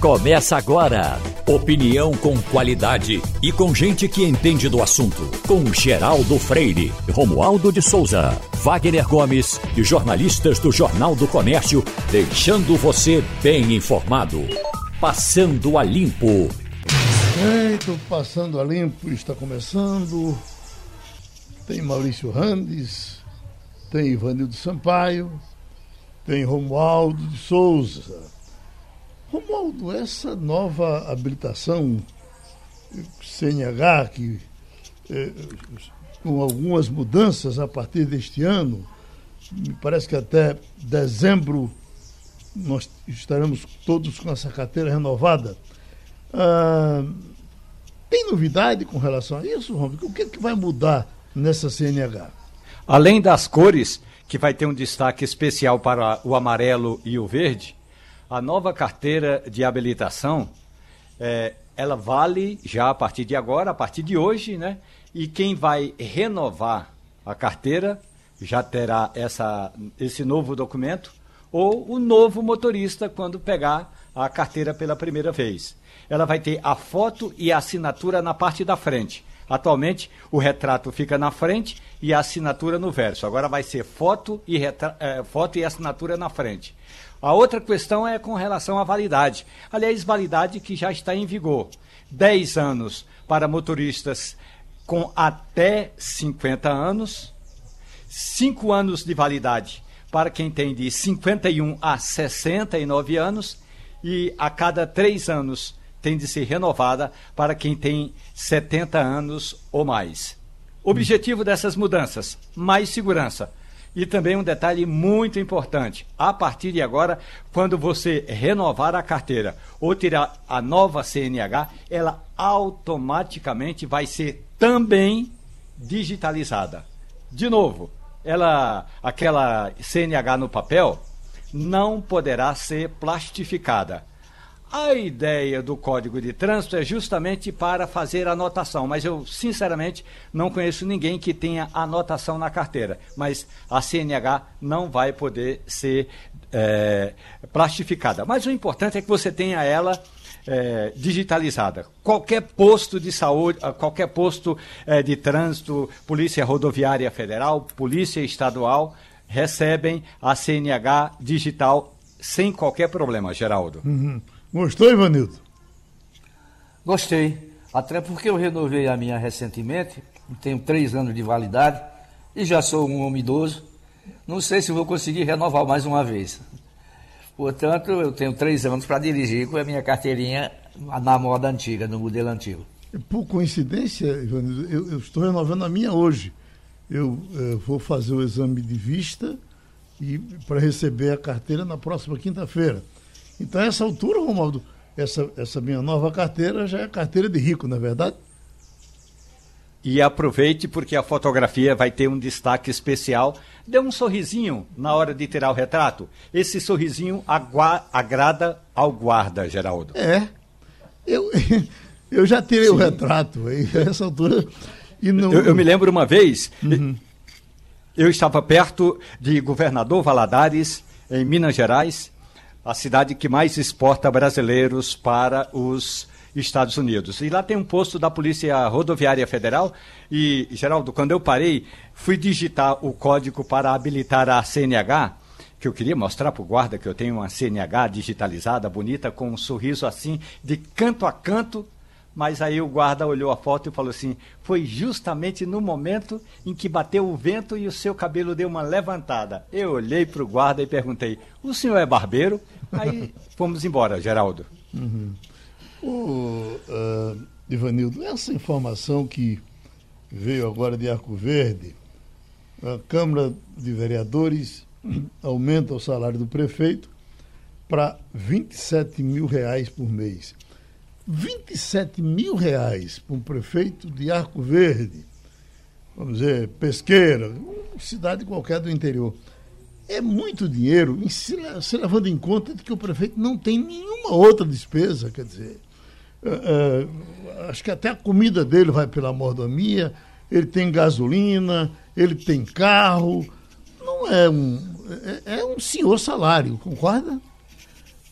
Começa agora. Opinião com qualidade e com gente que entende do assunto. Com Geraldo Freire, Romualdo de Souza, Wagner Gomes e jornalistas do Jornal do Comércio, deixando você bem informado. Passando a Limpo. Eita, Passando a Limpo está começando. Tem Maurício Randes, tem Ivanildo Sampaio, tem Romualdo de Souza. Romualdo, essa nova habilitação CNH, que, eh, com algumas mudanças a partir deste ano, me parece que até dezembro nós estaremos todos com essa carteira renovada. Ah, tem novidade com relação a isso, Romualdo? O que, é que vai mudar nessa CNH? Além das cores, que vai ter um destaque especial para o amarelo e o verde, a nova carteira de habilitação, é, ela vale já a partir de agora, a partir de hoje, né? E quem vai renovar a carteira já terá essa, esse novo documento, ou o novo motorista quando pegar a carteira pela primeira vez. Ela vai ter a foto e a assinatura na parte da frente. Atualmente, o retrato fica na frente e a assinatura no verso. Agora vai ser foto e, retra... é, foto e assinatura na frente. A outra questão é com relação à validade. Aliás, validade que já está em vigor. 10 anos para motoristas com até 50 anos, 5 anos de validade para quem tem de 51 a 69 anos e a cada 3 anos tem de ser renovada para quem tem 70 anos ou mais. Objetivo dessas mudanças: mais segurança e também um detalhe muito importante: a partir de agora, quando você renovar a carteira ou tirar a nova CNH, ela automaticamente vai ser também digitalizada. De novo, ela aquela CNH no papel não poderá ser plastificada. A ideia do Código de Trânsito é justamente para fazer anotação, mas eu, sinceramente, não conheço ninguém que tenha anotação na carteira. Mas a CNH não vai poder ser é, plastificada. Mas o importante é que você tenha ela é, digitalizada. Qualquer posto de saúde, qualquer posto é, de trânsito, Polícia Rodoviária Federal, Polícia Estadual, recebem a CNH digital sem qualquer problema, Geraldo. Uhum. Gostou, Ivanildo? Gostei. Até porque eu renovei a minha recentemente, tenho três anos de validade e já sou um homem idoso. Não sei se vou conseguir renovar mais uma vez. Portanto, eu tenho três anos para dirigir com a minha carteirinha na moda antiga, no modelo antigo. Por coincidência, Ivanildo, eu, eu estou renovando a minha hoje. Eu, eu vou fazer o exame de vista e para receber a carteira na próxima quinta-feira. Então, a essa altura, Romualdo, essa, essa minha nova carteira já é carteira de rico, não é verdade? E aproveite porque a fotografia vai ter um destaque especial. Dê um sorrisinho na hora de tirar o retrato. Esse sorrisinho agrada ao guarda, Geraldo. É. Eu, eu já tirei Sim. o retrato a essa altura. E não... eu, eu me lembro uma vez, uhum. eu estava perto de Governador Valadares, em Minas Gerais, a cidade que mais exporta brasileiros para os Estados Unidos. E lá tem um posto da Polícia Rodoviária Federal. E, Geraldo, quando eu parei, fui digitar o código para habilitar a CNH, que eu queria mostrar para o guarda que eu tenho uma CNH digitalizada, bonita, com um sorriso assim, de canto a canto, mas aí o guarda olhou a foto e falou assim: foi justamente no momento em que bateu o vento e o seu cabelo deu uma levantada. Eu olhei para o guarda e perguntei: o senhor é barbeiro? Aí fomos embora, Geraldo. Uhum. O, uh, Ivanildo, essa informação que veio agora de Arco Verde, a Câmara de Vereadores aumenta o salário do prefeito para 27 mil reais por mês. 27 mil reais para um prefeito de Arco Verde, vamos dizer, pesqueira, cidade qualquer do interior. É muito dinheiro, se, se levando em conta de que o prefeito não tem nenhuma outra despesa, quer dizer. Uh, uh, acho que até a comida dele vai pela mordomia, ele tem gasolina, ele tem carro. Não é um. É, é um senhor salário, concorda?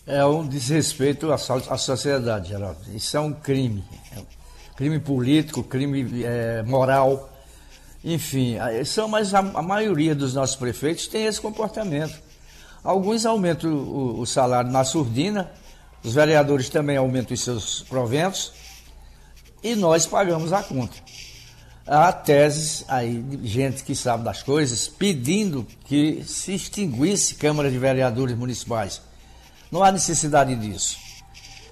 É um desrespeito à, sociedade, Geraldo. Isso é um crime. É um crime político, crime é, moral. Enfim, são, mas a, a, maioria dos nossos prefeitos tem esse comportamento. Alguns aumentam o, o salário na surdina, os vereadores também aumentam os seus proventos e nós pagamos a conta. Há teses aí de gente que sabe das coisas pedindo que se extinguisse Câmara de Vereadores Municipais. Não há necessidade disso,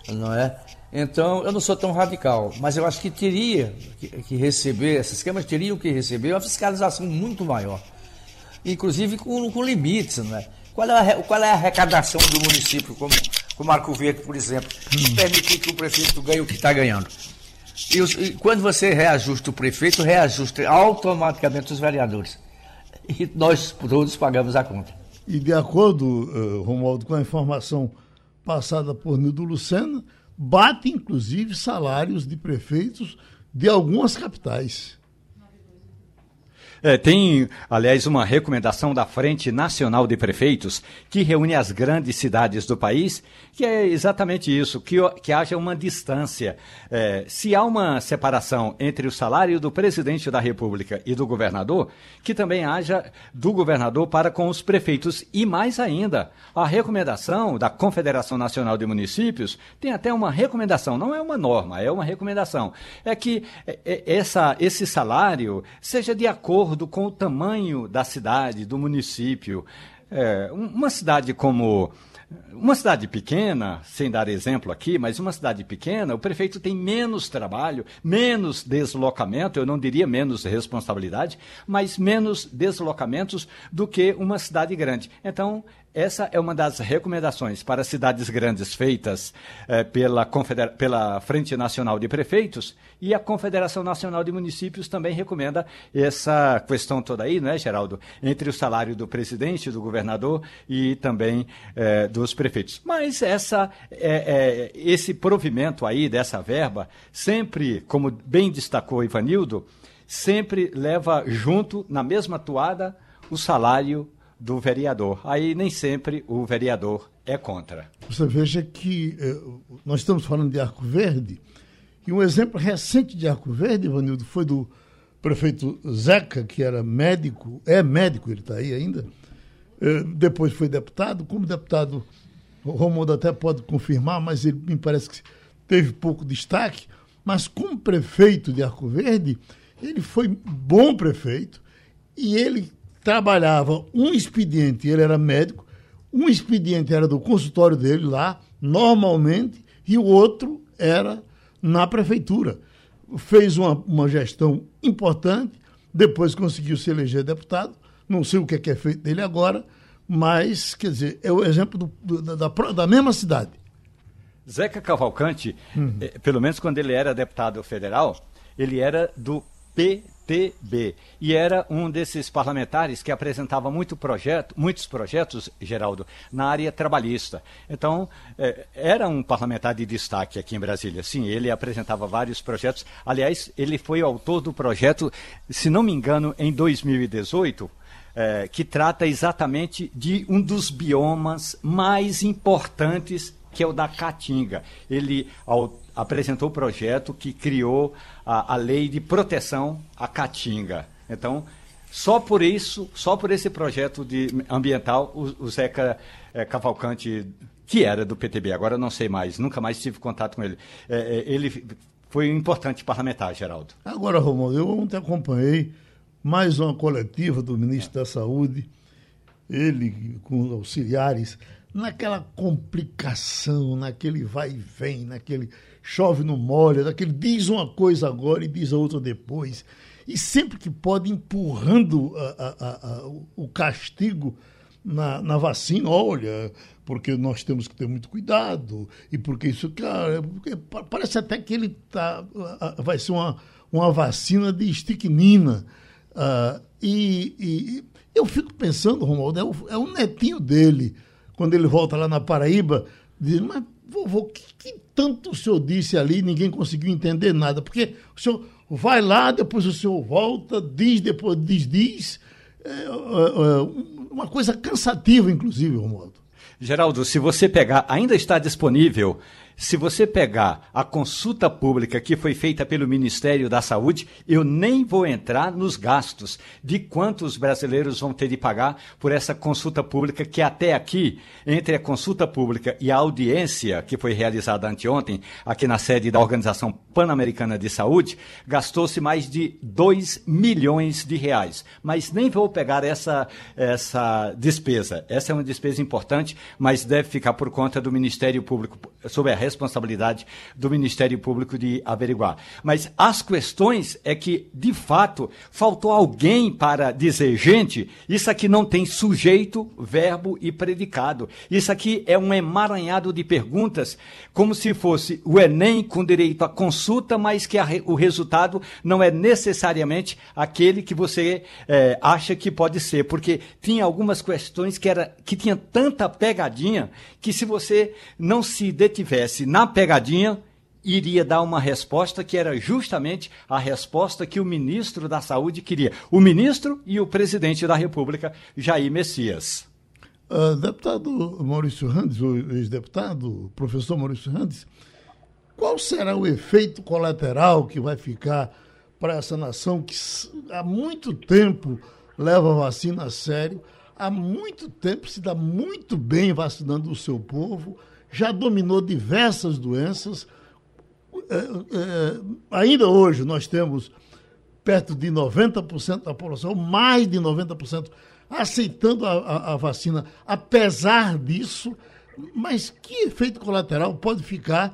não é? Então, eu não sou tão radical, mas eu acho que teria que, receber, essas câmaras teriam que receber uma fiscalização muito maior, inclusive com, com limites, não é? Qual é, a, qual é a arrecadação do município, como, como Marco Verde, por exemplo, hum. permitir que o prefeito ganhe o que está ganhando? E, os, e, quando você reajusta o prefeito, reajusta automaticamente os vereadores. E nós todos pagamos a conta. E de acordo, uh, Romualdo, com a informação passada por Nildo Lucena, bate inclusive salários de prefeitos de algumas capitais. É, tem, aliás, uma recomendação da Frente Nacional de Prefeitos, que reúne as grandes cidades do país, que é exatamente isso, que, que haja uma distância. É, se há uma separação entre o salário do presidente da República e do governador, que também haja do governador para com os prefeitos. E mais ainda, a recomendação da Confederação Nacional de Municípios tem até uma recomendação, não é uma norma, é uma recomendação. É que é, é, essa, esse salário seja de acordo acordo com o tamanho da cidade, do município. É, uma cidade como. Uma cidade pequena, sem dar exemplo aqui, mas uma cidade pequena, o prefeito tem menos trabalho, menos deslocamento, eu não diria menos responsabilidade, mas menos deslocamentos do que uma cidade grande. Então, essa é uma das recomendações para cidades grandes feitas eh, pela, pela Frente Nacional de Prefeitos e a Confederação Nacional de Municípios também recomenda essa questão toda aí, não é, Geraldo? Entre o salário do presidente, do governador e também eh, dos prefeitos. Mas essa, é, esse provimento aí dessa verba, sempre, como bem destacou Ivanildo, sempre leva junto, na mesma toada, o salário do vereador. Aí nem sempre o vereador é contra. Você veja que eh, nós estamos falando de Arco Verde, e um exemplo recente de Arco Verde, Ivanildo, foi do prefeito Zeca, que era médico, é médico, ele está aí ainda, eh, depois foi deputado, como deputado, o até pode confirmar, mas ele me parece que teve pouco destaque, mas como prefeito de Arco Verde, ele foi bom prefeito e ele trabalhava um expediente, ele era médico, um expediente era do consultório dele lá, normalmente, e o outro era na prefeitura. Fez uma, uma gestão importante, depois conseguiu se eleger deputado, não sei o que é, que é feito dele agora, mas, quer dizer, é o exemplo do, do, da, da mesma cidade. Zeca Cavalcante, uhum. eh, pelo menos quando ele era deputado federal, ele era do PTB. E era um desses parlamentares que apresentava muito projeto, muitos projetos, Geraldo, na área trabalhista. Então, é, era um parlamentar de destaque aqui em Brasília. Sim, ele apresentava vários projetos. Aliás, ele foi autor do projeto, se não me engano, em 2018. É, que trata exatamente de um dos biomas mais importantes que é o da Caatinga. Ele ao, apresentou o projeto que criou a, a lei de proteção à Caatinga. Então, só por isso, só por esse projeto de ambiental, o, o Zeca é, Cavalcante, que era do PTB, agora não sei mais, nunca mais tive contato com ele. É, ele foi um importante parlamentar, Geraldo. Agora, Romualdo, eu ontem acompanhei mais uma coletiva do ministro da Saúde, ele com auxiliares, naquela complicação, naquele vai e vem, naquele chove no molha, naquele diz uma coisa agora e diz outra depois. E sempre que pode, empurrando a, a, a, o castigo na, na, vacina, olha, porque nós temos que ter muito cuidado, e porque isso, cara, porque parece até que ele tá, vai ser uma, uma vacina de esticnina. Uh, e, e, eu fico pensando, Romualdo, é o, é o netinho dele quando ele volta lá na Paraíba, diz, mas vovô, que, que, tanto o senhor disse ali ninguém conseguiu entender nada? Porque o senhor vai lá, depois o senhor volta, diz, depois diz, diz. É, é, é uma coisa cansativa, inclusive, Romualdo. Geraldo, se você pegar, ainda está disponível se você pegar a consulta pública que foi feita pelo Ministério da Saúde, eu nem vou entrar nos gastos de quantos brasileiros vão ter de pagar por essa consulta pública, que até aqui, entre a consulta pública e a audiência que foi realizada anteontem, aqui na sede da Organização Pan-Americana de Saúde, gastou-se mais de 2 milhões de reais. Mas nem vou pegar essa, essa despesa. Essa é uma despesa importante, mas deve ficar por conta do Ministério Público, sob a responsabilidade do Ministério Público de averiguar. Mas as questões é que, de fato, faltou alguém para dizer, gente, isso aqui não tem sujeito, verbo e predicado. Isso aqui é um emaranhado de perguntas, como se fosse o Enem com direito à consulta, mas que a, o resultado não é necessariamente aquele que você é, acha que pode ser, porque tinha algumas questões que, era, que tinha tanta pegadinha que se você não se detivesse na pegadinha, iria dar uma resposta que era justamente a resposta que o ministro da Saúde queria. O ministro e o presidente da República, Jair Messias. Uh, deputado Maurício Randes, o ex-deputado, professor Maurício Randes, qual será o efeito colateral que vai ficar para essa nação que há muito tempo leva a vacina a sério, há muito tempo se dá muito bem vacinando o seu povo? Já dominou diversas doenças. É, é, ainda hoje nós temos perto de 90% da população, mais de 90%, aceitando a, a, a, vacina, apesar disso. Mas que efeito colateral pode ficar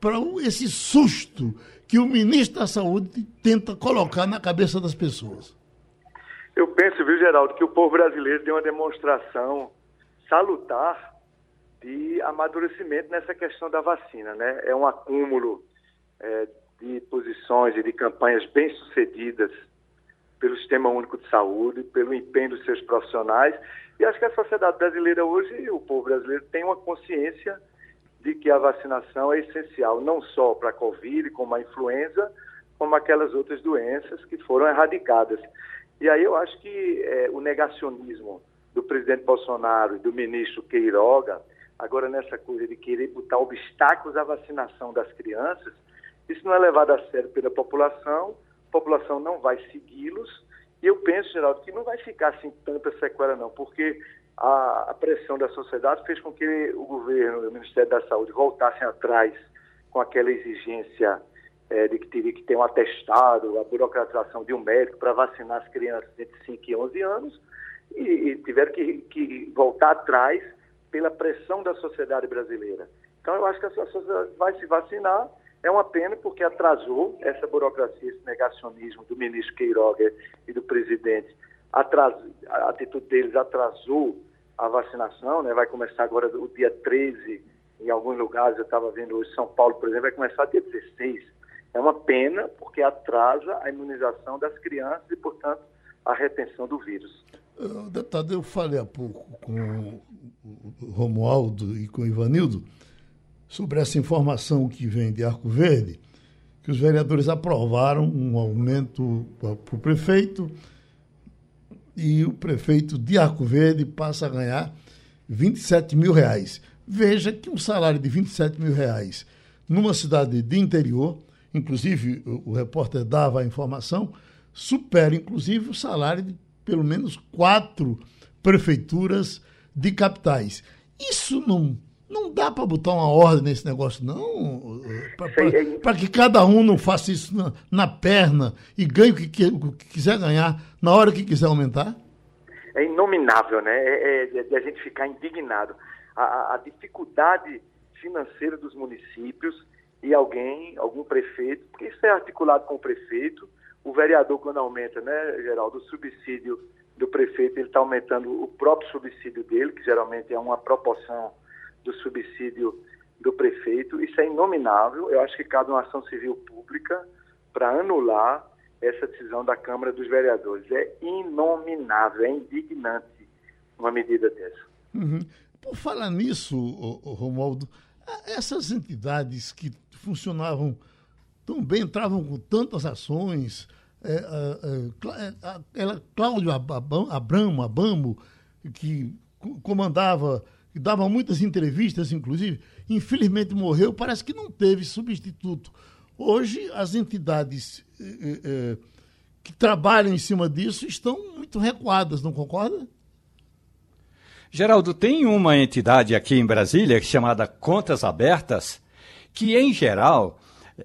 para esse susto que o ministro da Saúde tenta colocar na cabeça das pessoas? Eu penso, viu, Geraldo, que o povo brasileiro deu uma demonstração salutar de amadurecimento nessa questão da vacina. Né? É um acúmulo é, de posições e de campanhas bem-sucedidas pelo Sistema Único de Saúde, pelo empenho dos seus profissionais. E acho que a sociedade brasileira hoje, o povo brasileiro, tem uma consciência de que a vacinação é essencial, não só para a Covid, como a influenza, como aquelas outras doenças que foram erradicadas. E aí eu acho que é, o negacionismo do presidente Bolsonaro e do ministro Queiroga Agora, nessa coisa de querer botar obstáculos à vacinação das crianças, isso não é levado a sério pela população, a população não vai segui-los, e eu penso, Geraldo, que não vai ficar assim tanta sequela, não, porque a, a pressão da sociedade fez com que o governo o Ministério da Saúde voltassem atrás com aquela exigência é, de que teria que ter um atestado, a burocratização de um médico para vacinar as crianças entre 5 e 11 anos, e, e tiveram que, que voltar atrás pela pressão da sociedade brasileira. Então, eu acho que a sociedade vai se vacinar. É uma pena porque atrasou essa burocracia, esse negacionismo do ministro Queiroga e do presidente. Atrasou, a atitude deles atrasou a vacinação, né? vai começar agora o dia 13 em alguns lugares, eu estava vendo hoje, São Paulo, por exemplo, vai começar dia 16. É uma pena porque atrasa a imunização das crianças e, portanto, a retenção do vírus. Uh, deputado, eu falei há pouco com Romualdo e com o Ivanildo sobre essa informação que vem de Arco Verde, que os vereadores aprovaram um aumento para o prefeito e o prefeito de Arco Verde passa a ganhar 27 mil reais. Veja que um salário de 27 mil reais numa cidade de interior, inclusive o, o repórter dava a informação, supera inclusive o salário de pelo menos quatro prefeituras de capitais. Isso não, não dá para botar uma ordem nesse negócio, não? Para que cada um não faça isso na, na perna e ganhe o que, que, o que, quiser ganhar na hora que quiser aumentar? É inominável, né? É, é, é a gente ficar indignado. A, a dificuldade financeira dos municípios e alguém, algum prefeito, porque isso é articulado com o prefeito, o vereador quando aumenta, né, Geraldo, o subsídio do prefeito, ele está aumentando o próprio subsídio dele, que geralmente é uma proporção do subsídio do prefeito. Isso é inominável. Eu acho que cabe uma ação civil pública para anular essa decisão da Câmara dos Vereadores. É inominável, é indignante uma medida dessa. Uhum. Por falar nisso, Romualdo, essas entidades que funcionavam tão bem, entravam com tantas ações, ela, Cláudio Abramo, Abamo, que comandava, que dava muitas entrevistas, inclusive, infelizmente morreu, parece que não teve substituto. Hoje, as entidades que trabalham em cima disso estão muito recuadas, não concorda? Geraldo, tem uma entidade aqui em Brasília chamada Contas Abertas, que, em geral,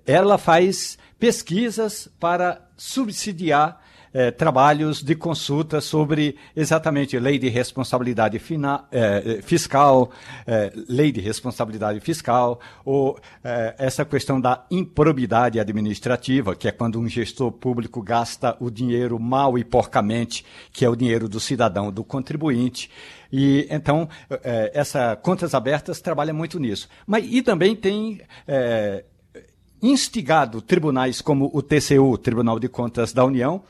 ela faz pesquisas para subsidiar eh, trabalhos de consulta sobre exatamente lei de responsabilidade fina, eh, fiscal, eh, lei de responsabilidade fiscal, ou essa questão da improbidade administrativa, que é quando um gestor público gasta o dinheiro mal e porcamente, que é o dinheiro do cidadão, do contribuinte. E então, essa Contas Abertas trabalha muito nisso. Mas, e também tem instigado tribunais como o TCU, Tribunal de Contas da União,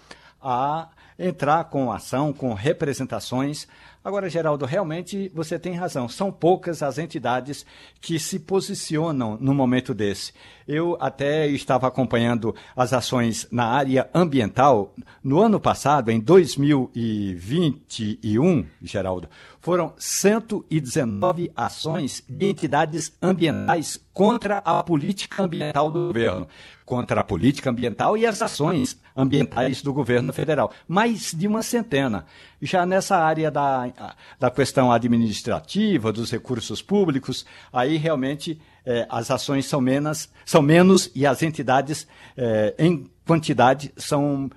a entrar com ação, com representações. Agora, Geraldo, realmente você tem razão. São poucas as entidades que se posicionam no momento desse. Eu até estava acompanhando as ações na área ambiental. No ano passado, em 2021, Geraldo, foram 119 ações de entidades ambientais contra a política ambiental do governo contra a política ambiental e as ações ambientais do governo federal. Mais de uma centena. Já nessa área da, da questão administrativa, dos recursos públicos, aí realmente eh, as ações são menos, são menos e as entidades, eh, em quantidade, são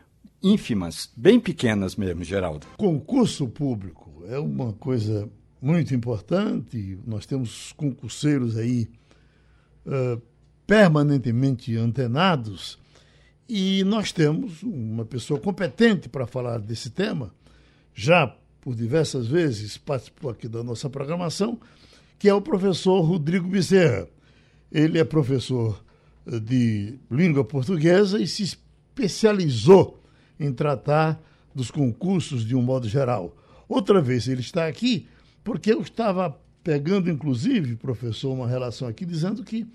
ínfimas, bem pequenas mesmo, Geraldo. Concurso público é uma coisa muito importante. Nós temos concurseiros aí. Uh, permanentemente antenados e nós temos uma pessoa competente para falar desse tema, já por diversas vezes participou aqui da nossa programação, que é o professor Rodrigo Bezerra. Ele é professor eh, de língua portuguesa e se especializou em tratar dos concursos de um modo geral. Outra vez ele está aqui porque eu estava pegando, inclusive, professor, uma relação aqui dizendo que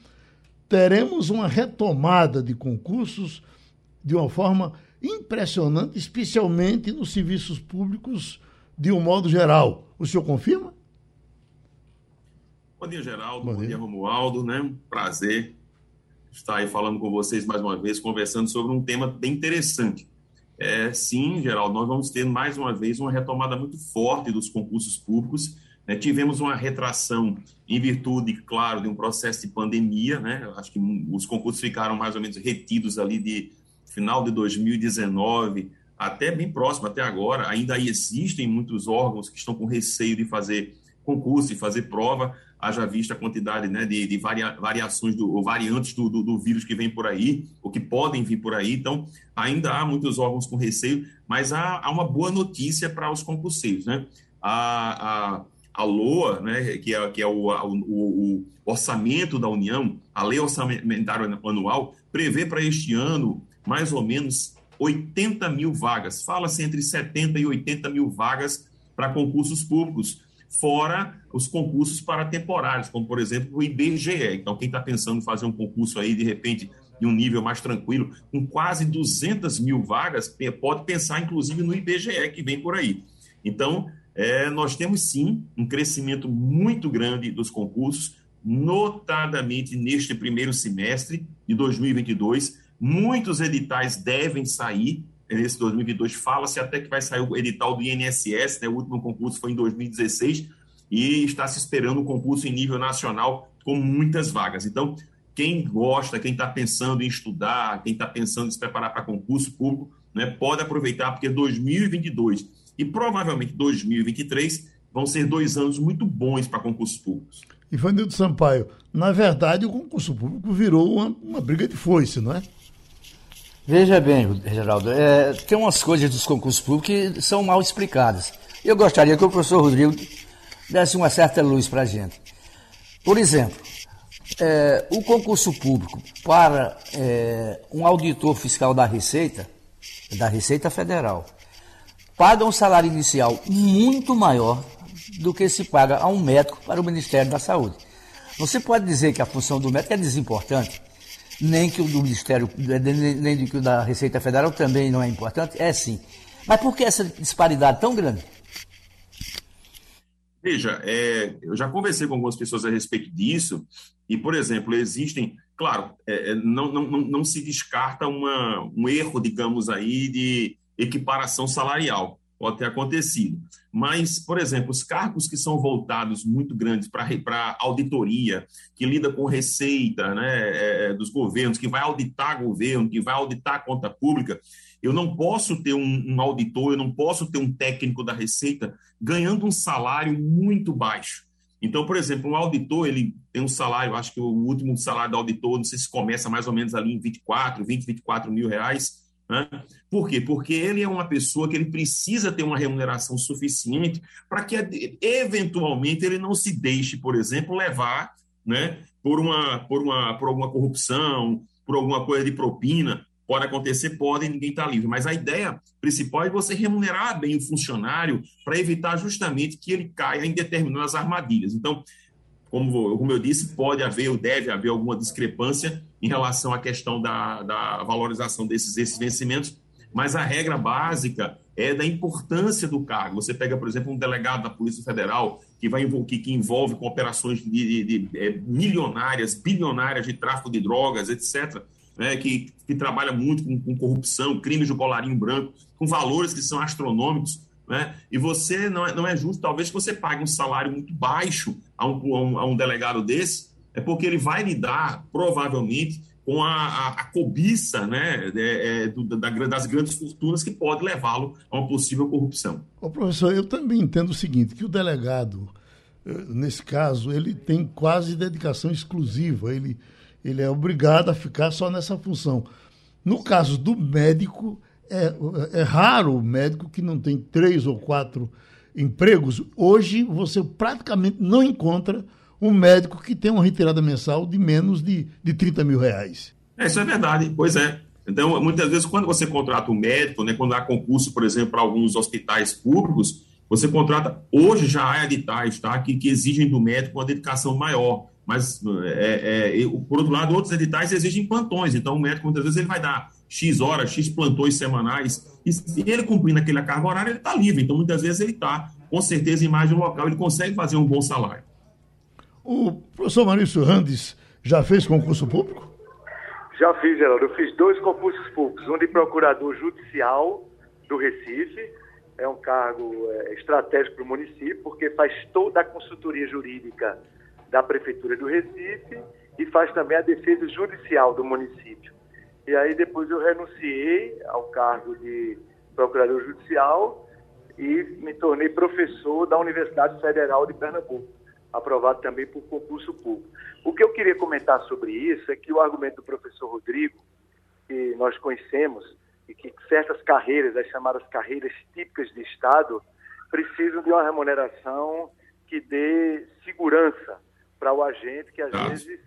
teremos uma retomada de concursos de uma forma impressionante, especialmente nos serviços públicos de um modo geral. O senhor confirma? Bom dia, Geraldo. Bom, Bom dia. dia, Romualdo. Né? Prazer estar aí falando com vocês mais uma vez, conversando sobre um tema bem interessante. É, sim, Geraldo, nós vamos ter mais uma vez uma retomada muito forte dos concursos públicos né? Tivemos uma retração em virtude, claro, de um processo de pandemia, né? Acho que os concursos ficaram mais ou menos retidos ali de final de 2019 até bem próximo, até agora. Ainda existem muitos órgãos que estão com receio de fazer concurso e fazer prova, haja vista a quantidade né, de, de varia, variações do, ou variantes do, do, do, vírus que vem por aí, ou que podem vir por aí. Então, ainda há muitos órgãos com receio, mas há, há uma boa notícia para os concurseiros. Né? A, a, a LOA, né, que é, que é o, o, o, orçamento da União, a lei orçamentária anual, prevê para este ano mais ou menos 80 mil vagas. Fala-se entre 70 e 80 mil vagas para concursos públicos, fora os concursos para temporários, como por exemplo o IBGE. Então, quem está pensando em fazer um concurso aí, de repente, de um nível mais tranquilo, com quase 200 mil vagas, pode pensar inclusive no IBGE que vem por aí. Então, é, nós temos sim um crescimento muito grande dos concursos, notadamente neste primeiro semestre de 2022. Muitos editais devem sair nesse 2022. Fala-se até que vai sair o edital do INSS, né? o último concurso foi em 2016, e está se esperando um concurso em nível nacional com muitas vagas. Então, quem gosta, quem está pensando em estudar, quem está pensando em se preparar para concurso público, né, pode aproveitar, porque 2022 e provavelmente 2023 vão ser dois anos muito bons para concursos públicos. Ivanildo Sampaio, na verdade o concurso público virou uma, uma briga de foice, não é? Veja bem, Geraldo, é, tem umas coisas dos concursos públicos que são mal explicadas. Eu gostaria que o professor Rodrigo desse uma certa luz para a gente. Por exemplo, é, o concurso público para é, um auditor fiscal da Receita, da Receita Federal, paga um salário inicial muito maior do que se paga a um médico para o Ministério da Saúde. Você pode dizer que a função do médico é desimportante, nem que o do Ministério, nem que o da Receita Federal também não é importante? É sim. Mas por que essa disparidade tão grande? Veja, é, eu já conversei com algumas pessoas a respeito disso, e, por exemplo, existem, claro, é, é não, não, não se descarta uma, um erro, digamos aí, de equiparação salarial pode ter acontecido. Mas, por exemplo, os cargos que são voltados muito grandes para auditoria, que lida com receita né, é, é, dos governos, que vai auditar governo, que vai auditar conta pública, eu não posso ter um, um auditor, eu não posso ter um técnico da receita ganhando um salário muito baixo. Então, por exemplo, um auditor, ele tem um salário, acho que o último salário do auditor, não sei se começa mais ou menos ali em 24, 20, 24 mil reais, né? Por quê? Porque ele é uma pessoa que ele precisa ter uma remuneração suficiente para que, eventualmente, ele não se deixe, por exemplo, levar né, por, uma, por, uma, por alguma corrupção, por alguma coisa de propina. Pode acontecer, pode, ninguém está livre. Mas a ideia principal é você remunerar bem o funcionário para evitar justamente que ele caia em determinadas armadilhas. Então, como, como eu disse, pode haver ou deve haver alguma discrepância em relação à questão da, da valorização desses, desses vencimentos, mas a regra básica é da importância do cargo. Você pega, por exemplo, um delegado da Polícia Federal que, vai, que, que envolve com operações de, de, de, é, milionárias, bilionárias de tráfico de drogas, etc., né, que, que trabalha muito com, com corrupção, crimes do colarinho branco, com valores que são astronômicos. Né? E você não é, não é justo, talvez, que você pague um salário muito baixo a um, a um, a um delegado desse, é porque ele vai lidar, provavelmente, com a, a, a cobiça né, é, é, do, da, das grandes fortunas que pode levá-lo a uma possível corrupção. Ô, professor, eu também entendo o seguinte, que o delegado, eh, nesse caso, ele tem quase dedicação exclusiva, ele, ele é obrigado a ficar só nessa função. No caso do médico, é, é raro o médico que não tem três ou quatro empregos. Hoje você praticamente não encontra um médico que tem uma retirada mensal de menos de, de 30 mil reais. É, isso é verdade, pois é. Então, muitas vezes, quando você contrata um médico, né, quando há concurso, por exemplo, para alguns hospitais públicos, você contrata, hoje já há editais tá, que, que exigem do médico uma dedicação maior. Mas, é, é, por outro lado, outros editais exigem plantões. Então, o médico, muitas vezes, ele vai dar X horas, X plantões semanais. E se ele cumprindo aquela carga horária, ele está livre. Então, muitas vezes, ele está, com certeza, em mais de um local, ele consegue fazer um bom salário. O professor Maurício Randes já fez concurso público? Já fiz, Geraldo. Eu fiz dois concursos públicos. Um de procurador judicial do Recife. É um cargo é, estratégico para o município, porque faz toda a consultoria jurídica da Prefeitura do Recife e faz também a defesa judicial do município. E aí depois eu renunciei ao cargo de procurador judicial e me tornei professor da Universidade Federal de Pernambuco aprovado também por concurso público. O que eu queria comentar sobre isso é que o argumento do professor Rodrigo, que nós conhecemos, e que certas carreiras, as chamadas carreiras típicas de Estado, precisam de uma remuneração que dê segurança para o agente que às Nossa. vezes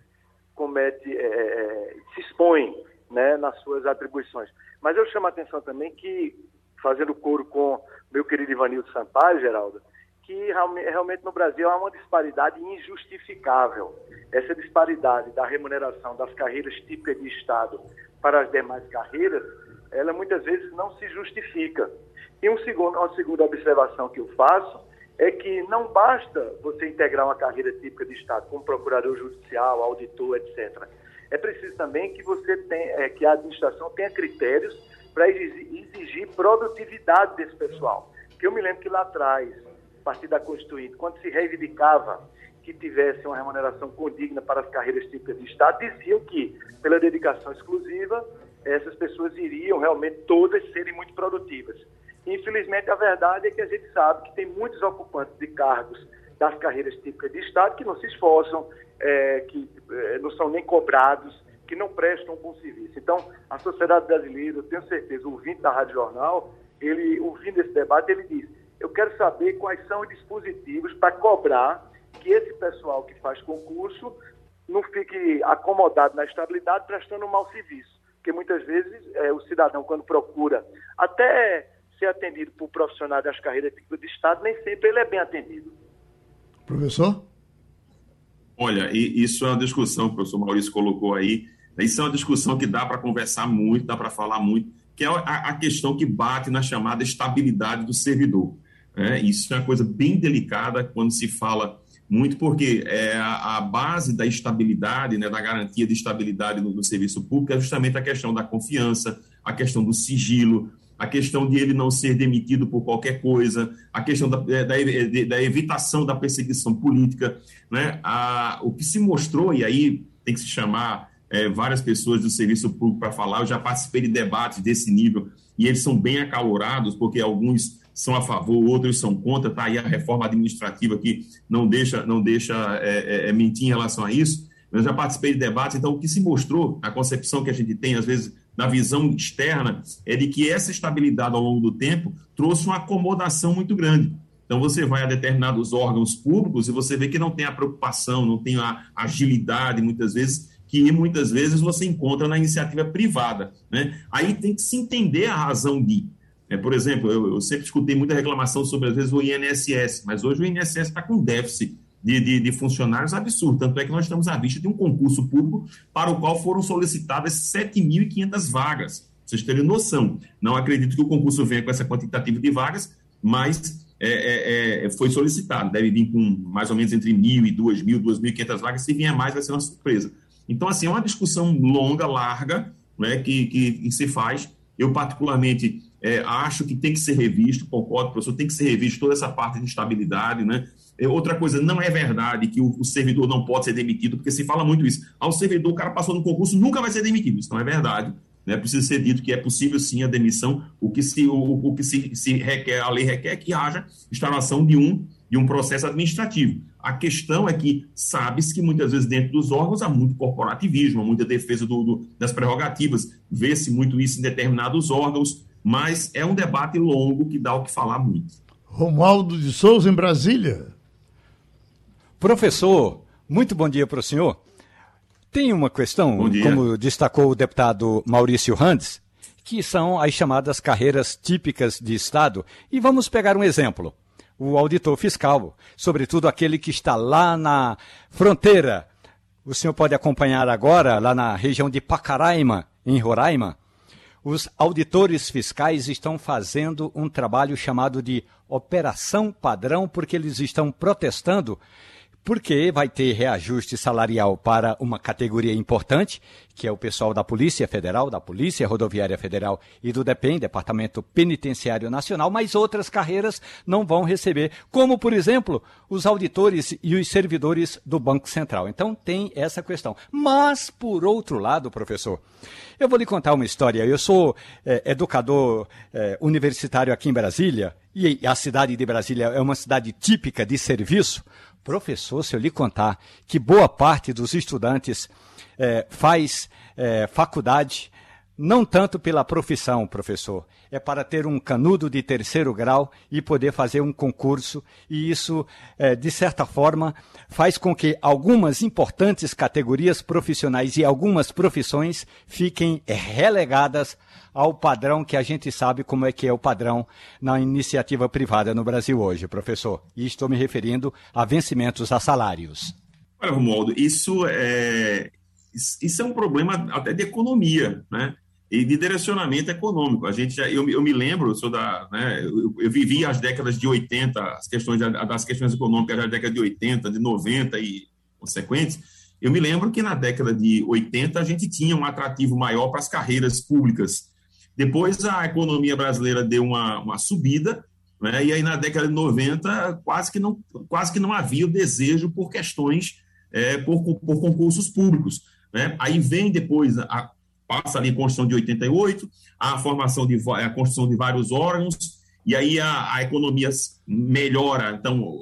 comete, é, é, se expõe né, nas suas atribuições. Mas eu chamo a atenção também que, fazendo coro com meu querido Ivanildo Sampaio, Geraldo, que realmente no Brasil há uma disparidade injustificável. Essa disparidade da remuneração das carreiras típicas de Estado para as demais carreiras, ela muitas vezes não se justifica. E um segundo, uma segunda observação que eu faço é que não basta você integrar uma carreira típica de Estado como procurador judicial, auditor, etc. É preciso também que você tenha, é, que a administração tenha critérios para exigir, produtividade desse pessoal. Que eu me lembro que lá atrás a partir da Constituinte, quando se reivindicava que tivesse uma remuneração condigna para as carreiras típicas de Estado, diziam que, pela dedicação exclusiva, essas pessoas iriam realmente todas serem muito produtivas. Infelizmente, a verdade é que a gente sabe que tem muitos ocupantes de cargos das carreiras típicas de Estado que não se esforçam, é, que é, não são nem cobrados, que não prestam um bom serviço. Então, a sociedade brasileira, eu tenho certeza, o ouvinte da Rádio Jornal, ele, ouvindo esse debate, ele diz, eu quero saber quais são os dispositivos para cobrar que esse pessoal que faz concurso não fique acomodado na estabilidade prestando um mau serviço. Porque muitas vezes é, o cidadão, quando procura até ser atendido por profissionais das carreiras de Estado, nem sempre ele é bem atendido. Professor? Olha, isso é uma discussão que o professor Maurício colocou aí. Isso é uma discussão que dá para conversar muito, dá para falar muito, que é a, a questão que bate na chamada estabilidade do servidor. Né? Isso é uma coisa bem delicada quando se fala muito, porque é a, base da estabilidade, né, da garantia de estabilidade no, serviço público é justamente a questão da confiança, a questão do sigilo, a questão de ele não ser demitido por qualquer coisa, a questão da, é, da, da evitação da perseguição política. Né? A, o que se mostrou, e aí tem que se chamar é, várias pessoas do serviço público para falar, eu já participei de debates desse nível, e eles são bem acalorados, porque alguns são a favor, outros são contra, está aí a reforma administrativa que não deixa, não deixa é, é, é, mentir em relação a isso. Eu já participei de debates, então o que se mostrou, a concepção que a gente tem, às vezes, na visão externa, é de que essa estabilidade ao longo do tempo trouxe uma acomodação muito grande. Então, você vai a determinados órgãos públicos e você vê que não tem a preocupação, não tem a agilidade, muitas vezes, que muitas vezes você encontra na iniciativa privada. Né? Aí tem que se entender a razão de. É, por exemplo, eu, eu, sempre escutei muita reclamação sobre, às vezes, o INSS, mas hoje o INSS está com déficit de, de, de, funcionários absurdo. Tanto é que nós estamos à vista de um concurso público para o qual foram solicitadas 7.500 vagas. Vocês terem noção. Não acredito que o concurso venha com essa quantitativa de vagas, mas é, é, é, foi solicitado. Deve vir com mais ou menos entre 1.000 e 2.000, 2.500 vagas. Se vier mais, vai ser uma surpresa. Então, assim, é uma discussão longa, larga, né, que, que, que se faz. Eu, particularmente, é, acho que tem que ser revisto, concordo, professor, tem que ser revisto toda essa parte de estabilidade, né? É, outra coisa, não é verdade que o, o, servidor não pode ser demitido, porque se fala muito isso. Ao servidor, o cara passou no concurso, nunca vai ser demitido. Isso não é verdade. Né? Precisa ser dito que é possível sim a demissão. O que se, o, o que se, se requer, a lei requer que haja instalação de um, de um processo administrativo. A questão é que sabe-se que muitas vezes dentro dos órgãos há muito corporativismo, há muita defesa do, do, das prerrogativas, vê-se muito isso em determinados órgãos, mas é um debate longo que dá o que falar muito. Romualdo de Souza, em Brasília. Professor, muito bom dia para o senhor. Tem uma questão, como destacou o deputado Maurício Randes, que são as chamadas carreiras típicas de Estado. E vamos pegar um exemplo. O auditor fiscal, sobretudo aquele que está lá na fronteira. O senhor pode acompanhar agora, lá na região de Pacaraima, em Roraima, os auditores fiscais estão fazendo um trabalho chamado de Operação Padrão, porque eles estão protestando porque vai ter reajuste salarial para uma categoria importante, que é o pessoal da Polícia Federal, da Polícia Rodoviária Federal e do DEPEN, Departamento Penitenciário Nacional, mas outras carreiras não vão receber, como, por exemplo, os auditores e os servidores do Banco Central. Então, tem essa questão. Mas, por outro lado, professor, eu vou lhe contar uma história. Eu sou é, educador é, universitário aqui em Brasília, e a cidade de Brasília é uma cidade típica de serviço. Professor, se eu lhe contar que boa parte dos estudantes é, faz é, faculdade, não tanto pela profissão, professor, é para ter um canudo de terceiro grau e poder fazer um concurso, e isso, é, de certa forma, faz com que algumas importantes categorias profissionais e algumas profissões fiquem relegadas ao padrão que a gente sabe como é que é o padrão na iniciativa privada no Brasil hoje, professor. E estou me referindo a vencimentos a salários. Olha, Romualdo, isso é, isso é um problema até de economia, né? E de direcionamento econômico. A gente já, eu, eu me lembro, sou da, né, eu, eu, vivi as décadas de 80, as questões das questões econômicas da década de 80, de 90 e consequentes. Eu me lembro que na década de 80 a gente tinha um atrativo maior para as carreiras públicas depois a economia brasileira deu uma, uma subida, né? e aí na década de 90 quase que não, quase que não havia o desejo por questões, é, por, por concursos públicos. Né? Aí vem depois, a, passa ali a Constituição de 88, a formação de a construção de vários órgãos, e aí a, a economia melhora, então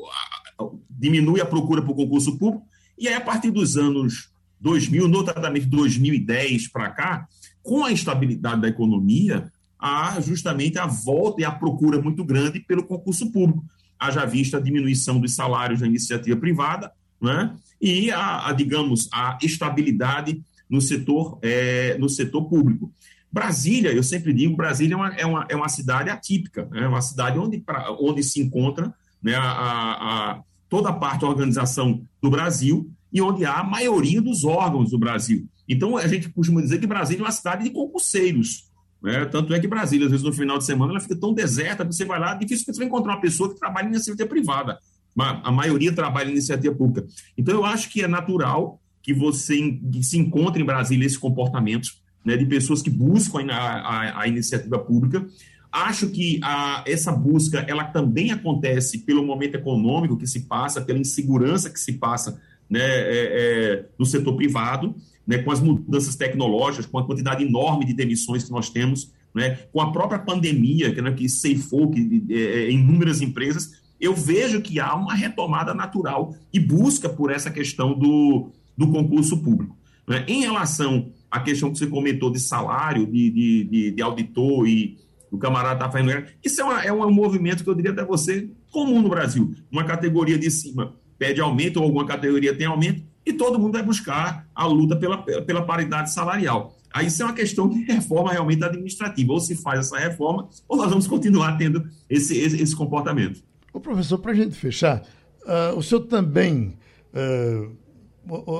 a, a, diminui a procura por concurso público, e aí a partir dos anos 2000, notadamente 2010 para cá, com a estabilidade da economia, há justamente a volta e a procura muito grande pelo concurso público. Haja vista a diminuição dos salários da iniciativa privada né? e, a, a digamos, a estabilidade no setor, é, no setor público. Brasília, eu sempre digo, Brasília é uma, é uma, é uma cidade atípica, é uma cidade onde, pra, onde se encontra né, a, a, toda a parte da organização do Brasil e onde há a maioria dos órgãos do Brasil. Então, a gente costuma dizer que Brasília é uma cidade de concurseiros. Né? Tanto é que Brasília, às vezes, no final de semana, ela fica tão deserta, você vai lá, difícil você encontrar uma pessoa que trabalha em iniciativa privada. A maioria trabalha em iniciativa pública. Então, eu acho que é natural que você que se encontre em Brasília esse comportamento né, de pessoas que buscam a, a, a iniciativa pública. Acho que a, essa busca ela também acontece pelo momento econômico que se passa, pela insegurança que se passa né, é, é, no setor privado, né, com as mudanças tecnológicas, com a quantidade enorme de demissões que nós temos, né, com a própria pandemia que, né, que ceifou que, é, é, inúmeras empresas, eu vejo que há uma retomada natural e busca por essa questão do, do concurso público. Né? Em relação à questão que você comentou de salário, de, de, de, de auditor e o camarada está fazendo. Isso é, uma, é um movimento que eu diria até você comum no Brasil. Uma categoria de cima pede aumento, ou alguma categoria tem aumento, e todo mundo vai buscar a luta pela, pela paridade salarial. Aí isso é uma questão de reforma realmente administrativa. Ou se faz essa reforma, ou nós vamos continuar tendo esse, esse, esse comportamento. O professor, para a gente fechar, uh, o senhor também uh,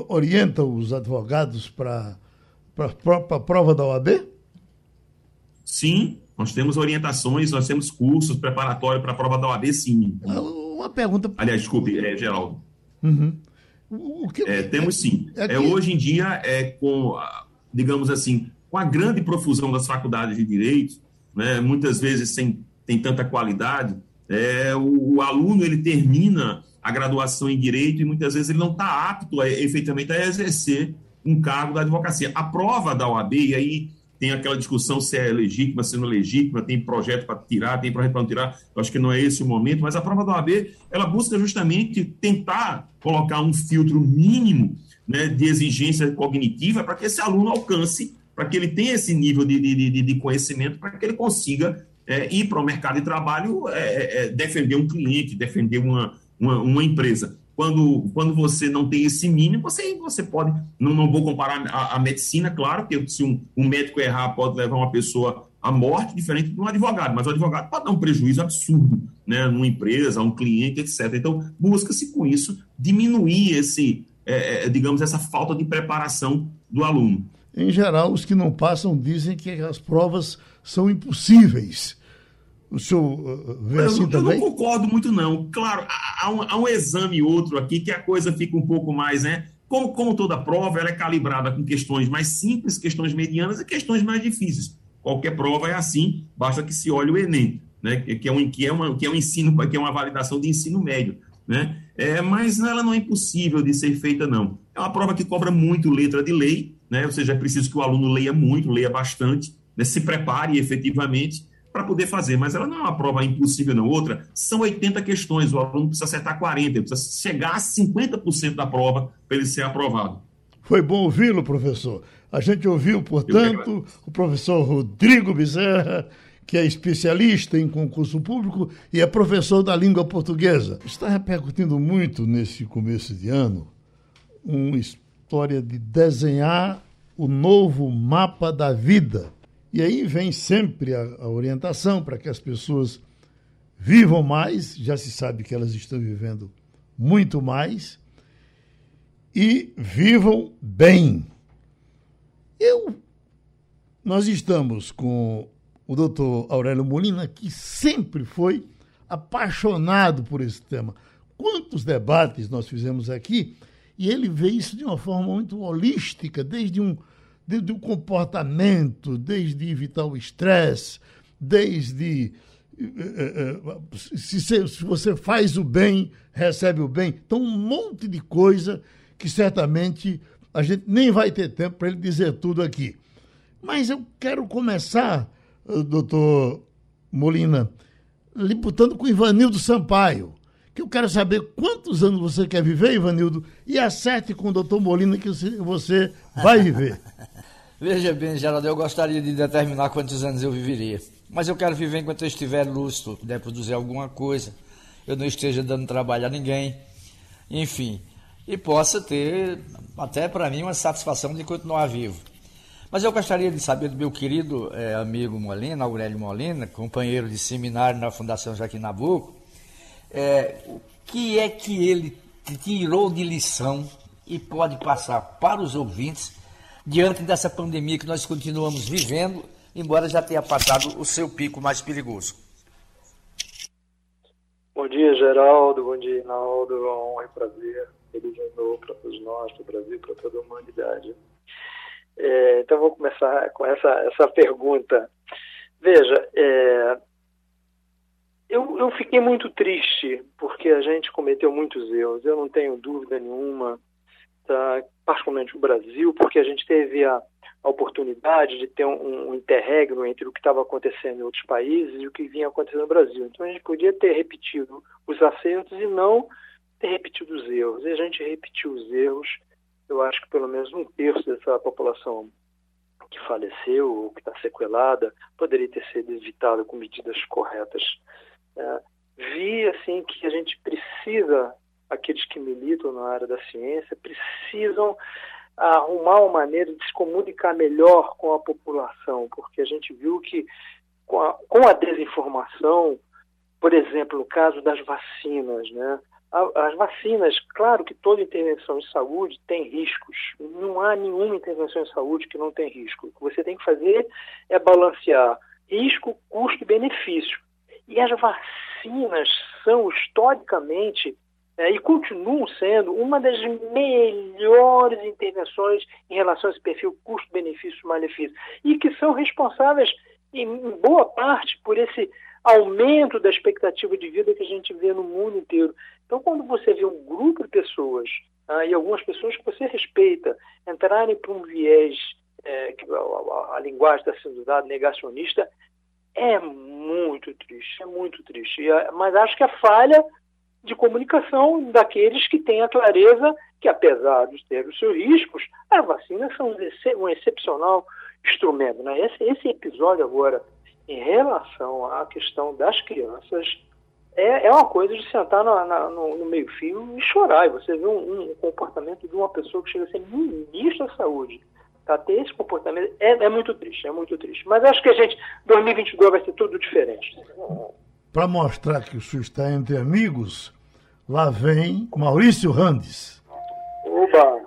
orienta os advogados para a prova da OAB? Sim, nós temos orientações, nós temos cursos preparatórios para a prova da OAB, sim. Ah, uma pergunta. Aliás, desculpe, é, Geraldo. Uhum. Que... é, temos sim. É, é, hoje em dia, é com, digamos assim, com a grande profusão das faculdades de direito, né, muitas vezes sem tem tanta qualidade, é, o, o, aluno ele termina a graduação em direito e muitas vezes ele não está apto a, efetivamente a exercer um cargo da advocacia. A prova da OAB, e aí tem aquela discussão se é legítima, se não é legítima, tem projeto para tirar, tem projeto para não tirar, eu acho que não é esse o momento, mas a prova da OAB, ela busca justamente tentar colocar um filtro mínimo né, de exigência cognitiva para que esse aluno alcance, para que ele tenha esse nível de, de, de, conhecimento, para que ele consiga é, ir para o mercado de trabalho, é, é, é, defender um cliente, defender uma, uma, uma empresa quando, quando você não tem esse mínimo, você, você pode. Não, não vou comparar a, a medicina, claro, que se um, um, médico errar pode levar uma pessoa à morte, diferente de um advogado, mas o advogado pode dar um prejuízo absurdo né, numa empresa, a um cliente, etc. Então, busca-se com isso diminuir esse, é, é, digamos, essa falta de preparação do aluno. Em geral, os que não passam dizem que as provas são impossíveis. O senhor uh, vê assim eu, também? Eu não concordo muito, não. Claro, há um, há um, exame outro aqui que a coisa fica um pouco mais, né? Como, como toda prova, ela é calibrada com questões mais simples, questões medianas e questões mais difíceis. Qualquer prova é assim, basta que se olhe o Enem, né? que, é um, que, é uma, que é um ensino, que é uma validação de ensino médio. Né? É, mas ela não é impossível de ser feita, não. É uma prova que cobra muito letra de lei, né? ou seja, é preciso que o aluno leia muito, leia bastante, né? se prepare efetivamente para poder fazer, mas ela não é uma prova impossível, não. Outra, são 80 questões, o aluno precisa acertar 40, ele precisa chegar a 50% da prova para ele ser aprovado. Foi bom ouvi-lo, professor. A gente ouviu, portanto, o professor Rodrigo Bezerra, que é especialista em concurso público e é professor da língua portuguesa. Está repercutindo muito nesse começo de ano uma história de desenhar o novo mapa da vida e aí vem sempre a, a orientação para que as pessoas vivam mais, já se sabe que elas estão vivendo muito mais, e vivam bem. Eu, nós estamos com o doutor Aurélio Molina, que sempre foi apaixonado por esse tema. Quantos debates nós fizemos aqui, e ele vê isso de uma forma muito holística, desde um desde o comportamento, desde evitar o estresse, desde eh, eh, eh, se, você faz o bem, recebe o bem. Então, um monte de coisa que certamente a gente nem vai ter tempo para ele dizer tudo aqui. Mas eu quero começar, doutor Molina, lhe botando com Ivanildo Sampaio, que eu quero saber quantos anos você quer viver, Ivanildo, e acerte com o doutor Molina que você vai viver. Veja bem, Geraldo, eu gostaria de determinar quantos anos eu viveria. Mas eu quero viver enquanto eu estiver lúcido, puder produzir alguma coisa, eu não esteja dando trabalho a ninguém, enfim. E possa ter, até para mim, uma satisfação de continuar vivo. Mas eu gostaria de saber do meu querido é, amigo Molina, Aurélio Molina, companheiro de seminário na Fundação Joaquim Nabuco, é, o que é que ele tirou de lição e pode passar para os ouvintes diante dessa pandemia que nós continuamos vivendo, embora já tenha passado o seu pico mais perigoso. Bom dia, Geraldo. Bom dia, Rinaldo. É uma honra e prazer. Feliz ano novo para todos nós, para o Brasil, para toda a humanidade. É, então, vou começar com essa, essa pergunta. Veja, é, eu, eu fiquei muito triste porque a gente cometeu muitos erros. Eu não tenho dúvida nenhuma, particularmente o Brasil, porque a gente teve a, a oportunidade de ter um, um interregno entre o que estava acontecendo em outros países e o que vinha acontecendo no Brasil. Então a gente podia ter repetido os acertos e não ter repetido os erros. E a gente repetiu os erros. Eu acho que pelo menos um terço dessa população que faleceu ou que está sequelada poderia ter sido evitada com medidas corretas. É, vi assim que a gente precisa, aqueles que militam na área da ciência, precisam arrumar uma maneira de se comunicar melhor com a população, porque a gente viu que com a, com a desinformação, por exemplo, no caso das vacinas, né? As vacinas, claro que toda intervenção em saúde tem riscos. Não há nenhuma intervenção em saúde que não tem risco. O que você tem que fazer é balancear risco, custo e benefício. E as vacinas são historicamente é, e continuam sendo uma das melhores intervenções em relação a esse perfil custo-benefício-malefício e que são responsáveis em boa parte por esse aumento da expectativa de vida que a gente vê no mundo inteiro. Então, quando você vê um grupo de pessoas ah, e algumas pessoas que você respeita entrarem para um viés, é, que, a, a, a, linguagem está sendo usada, negacionista, é muito triste, é muito triste. Mas acho que a falha de comunicação daqueles que têm a clareza que, apesar de ter os seus riscos, as vacinas são um excepcional instrumento. Né? Esse, esse episódio agora, em relação à questão das crianças, é, é uma coisa de sentar na, na, no, no meio-fio e chorar. E você vê um, um, comportamento de uma pessoa que chega a ser ministro da saúde, tá? ter esse comportamento é, é muito triste, é muito triste. Mas acho que a gente, 2022 vai ser tudo diferente para mostrar que o senhor está entre amigos, lá vem Maurício Randes. Oba!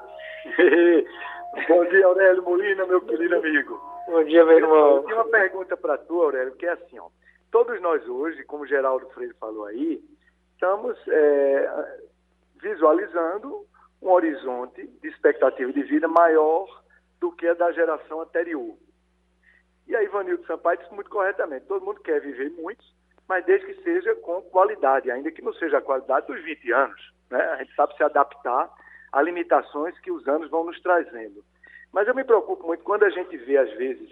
Bom dia, Aurélio Molina, meu querido amigo. Bom dia, meu irmão. Eu tenho uma pergunta para tu, Aurélio, que é assim, ó. Todos nós hoje, como Geraldo Freire falou aí, estamos é, visualizando um horizonte de expectativa de vida maior do que a da geração anterior. E aí, Vanildo Sampaio disse muito corretamente, todo mundo quer viver muito, mas desde que seja com qualidade, ainda que não seja a qualidade dos 20 anos. Né? A gente sabe se adaptar a limitações que os anos vão nos trazendo. Mas eu me preocupo muito quando a gente vê, às vezes,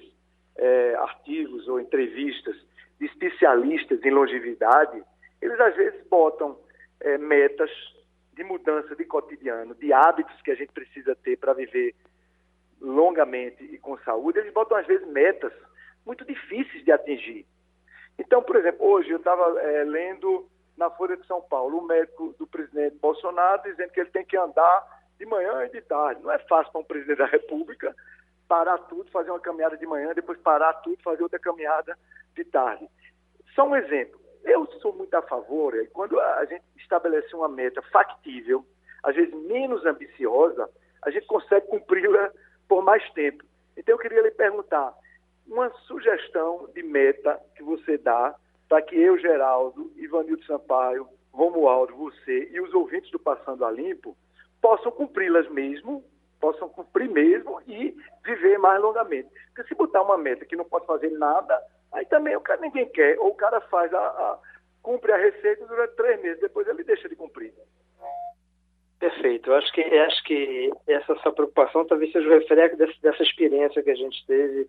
é, artigos ou entrevistas de especialistas em longevidade, eles às vezes botam é, metas de mudança de cotidiano, de hábitos que a gente precisa ter para viver longamente e com saúde, eles botam às vezes metas muito difíceis de atingir. Então, por exemplo, hoje eu estava é, lendo na Folha de São Paulo o médico do presidente Bolsonaro dizendo que ele tem que andar de manhã e de tarde. Não é fácil para um presidente da República parar tudo, fazer uma caminhada de manhã, depois parar tudo, fazer outra caminhada de tarde. Só um exemplo. Eu sou muito a favor, é, quando a gente estabelece uma meta factível, às vezes menos ambiciosa, a gente consegue cumpri-la por mais tempo. Então eu queria lhe perguntar, uma sugestão de meta que você dá para que eu, Geraldo, Ivanildo Sampaio, Romualdo, você e os ouvintes do Passando a Limpo possam cumpri-las mesmo, possam cumprir mesmo e viver mais longamente. Porque se botar uma meta que não pode fazer nada, aí também o cara ninguém quer, ou o cara faz a, a cumpre a receita durante três meses, depois ele deixa de cumprir. Perfeito. Eu acho que, acho que essa sua preocupação talvez seja o reflexo dessa, dessa experiência que a gente teve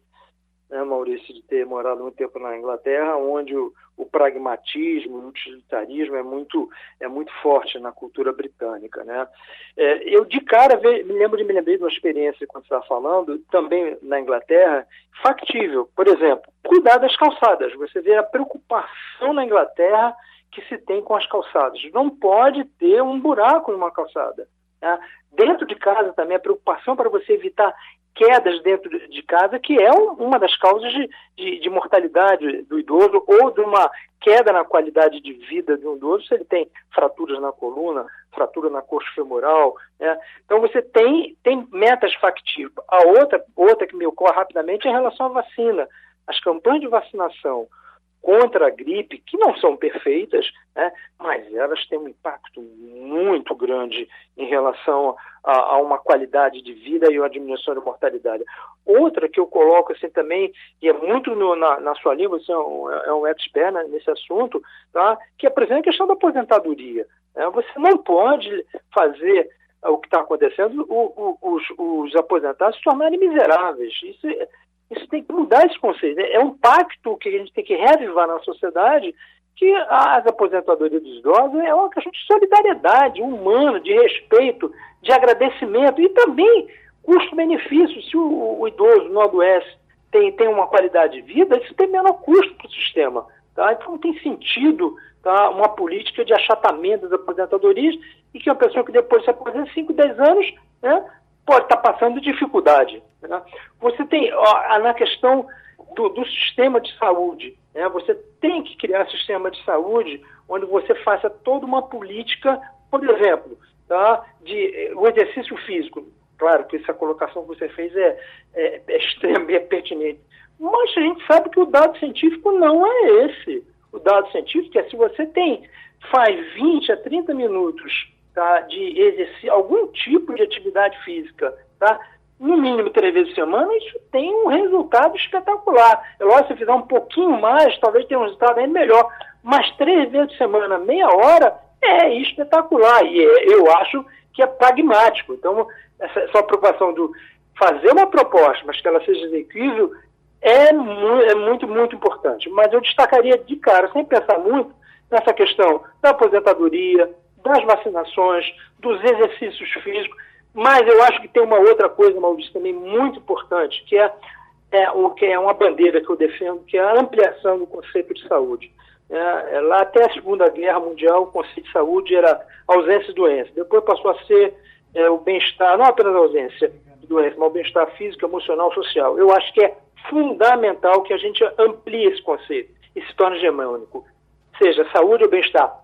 né, Maurício, de ter morado muito tempo na Inglaterra, onde o, o pragmatismo, o utilitarismo é muito, é muito forte na cultura britânica. Né? É, eu, de cara, me lembro de me lembrei de uma experiência, quando você estava falando, também na Inglaterra, factível. Por exemplo, cuidar das calçadas. Você vê a preocupação na Inglaterra que se tem com as calçadas. Não pode ter um buraco numa calçada. Né? Dentro de casa também a preocupação para você evitar quedas dentro de casa, que é uma das causas de, de, de, mortalidade do idoso ou de uma queda na qualidade de vida do idoso, se ele tem fraturas na coluna, fratura na coxa femoral. Né? Então você tem, tem metas factíveis. A outra, outra que me ocorre rapidamente é em relação à vacina. as campanhas de vacinação contra a gripe, que não são perfeitas, né, mas elas têm um impacto muito grande em relação a, a, uma qualidade de vida e uma diminuição de mortalidade. Outra que eu coloco assim também, e é muito no, na, na, sua língua, você é um, é um expert né, nesse assunto, tá, que é, por exemplo, a questão da aposentadoria. Né, você não pode fazer o que está acontecendo, o, o, os, os aposentados se tornarem miseráveis. Isso é, isso tem que mudar esse conceito. É um pacto que a gente tem que reavivar na sociedade que as aposentadorias dos idosos é uma questão de solidariedade humana, de respeito, de agradecimento e também custo-benefício. Se o, o, idoso no adoece tem, tem uma qualidade de vida, isso tem menor custo para o sistema. Tá? Então não tem sentido tá, uma política de achatamento das aposentadorias e que uma pessoa que depois se aposenta 5, 10 anos né, pode estar tá passando dificuldade. Né? Você tem, ó, na questão do, do, sistema de saúde, né? você tem que criar sistema de saúde onde você faça toda uma política, por exemplo, tá? de o exercício físico. Claro que essa colocação que você fez é, é, é extremamente é pertinente. Mas a gente sabe que o dado científico não é esse. O dado científico é se você tem, faz 20 a 30 minutos tá, de exercer algum tipo de atividade física, tá, no mínimo três vezes por semana, isso tem um resultado espetacular. É lógico, se fizer um pouquinho mais, talvez tenha um resultado ainda melhor. Mas três vezes por semana, meia hora, é espetacular. E é, eu acho que é pragmático. Então, essa, essa preocupação do fazer uma proposta, mas que ela seja executível, é, mu é muito, muito importante. Mas eu destacaria de cara, sem pensar muito, nessa questão da aposentadoria, das vacinações, dos exercícios físicos, mas eu acho que tem uma outra coisa, Maurício, também muito importante, que é, é, o, que é uma bandeira que eu defendo, que é a ampliação do conceito de saúde. É, é, lá até a Segunda Guerra Mundial, o conceito de saúde era ausência e doença. Depois passou a ser é, o bem-estar, não apenas a ausência de doença, mas o bem-estar físico, emocional, social. Eu acho que é fundamental que a gente amplie esse conceito e se torne hegemônico. Seja saúde ou bem-estar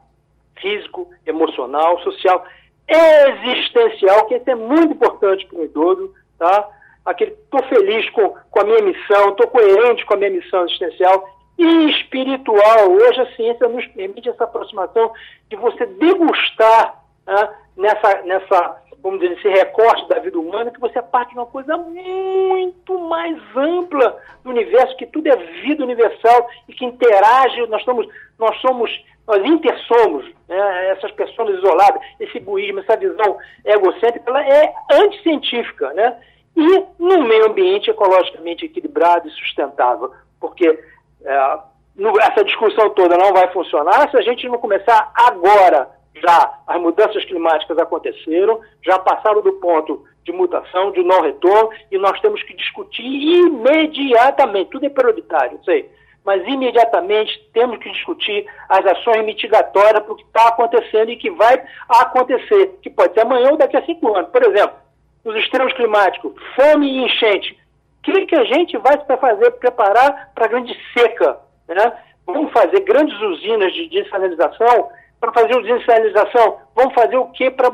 físico, emocional, social, existencial, que é muito importante para o idoso, tá? Aquele, estou feliz com, com a minha missão, estou coerente com a minha missão existencial e espiritual. Hoje a ciência nos permite essa aproximação de você degustar né, nessa, nessa, vamos dizer, esse recorte da vida humana, que você é parte de uma coisa muito mais ampla do universo, que tudo é vida universal e que interage, nós, estamos, nós somos nós intersomos, né, essas pessoas isoladas, esse buísmo, essa visão egocêntrica, ela é anticientífica, né? E no meio ambiente ecologicamente equilibrado e sustentável, porque é, essa discussão toda não vai funcionar se a gente não começar agora. Já as mudanças climáticas aconteceram, já passaram do ponto de mutação, de não retorno, e nós temos que discutir imediatamente. Tudo é prioritário, sei mas imediatamente temos que discutir as ações mitigatórias para o que está acontecendo e que vai acontecer, que pode ser amanhã ou daqui a cinco anos. Por exemplo, os extremos climáticos, fome e enchente. O que, que a gente vai fazer, preparar para a grande seca? Né? Vamos fazer grandes usinas de desalinização? Para fazer a desalinização, vamos fazer o que para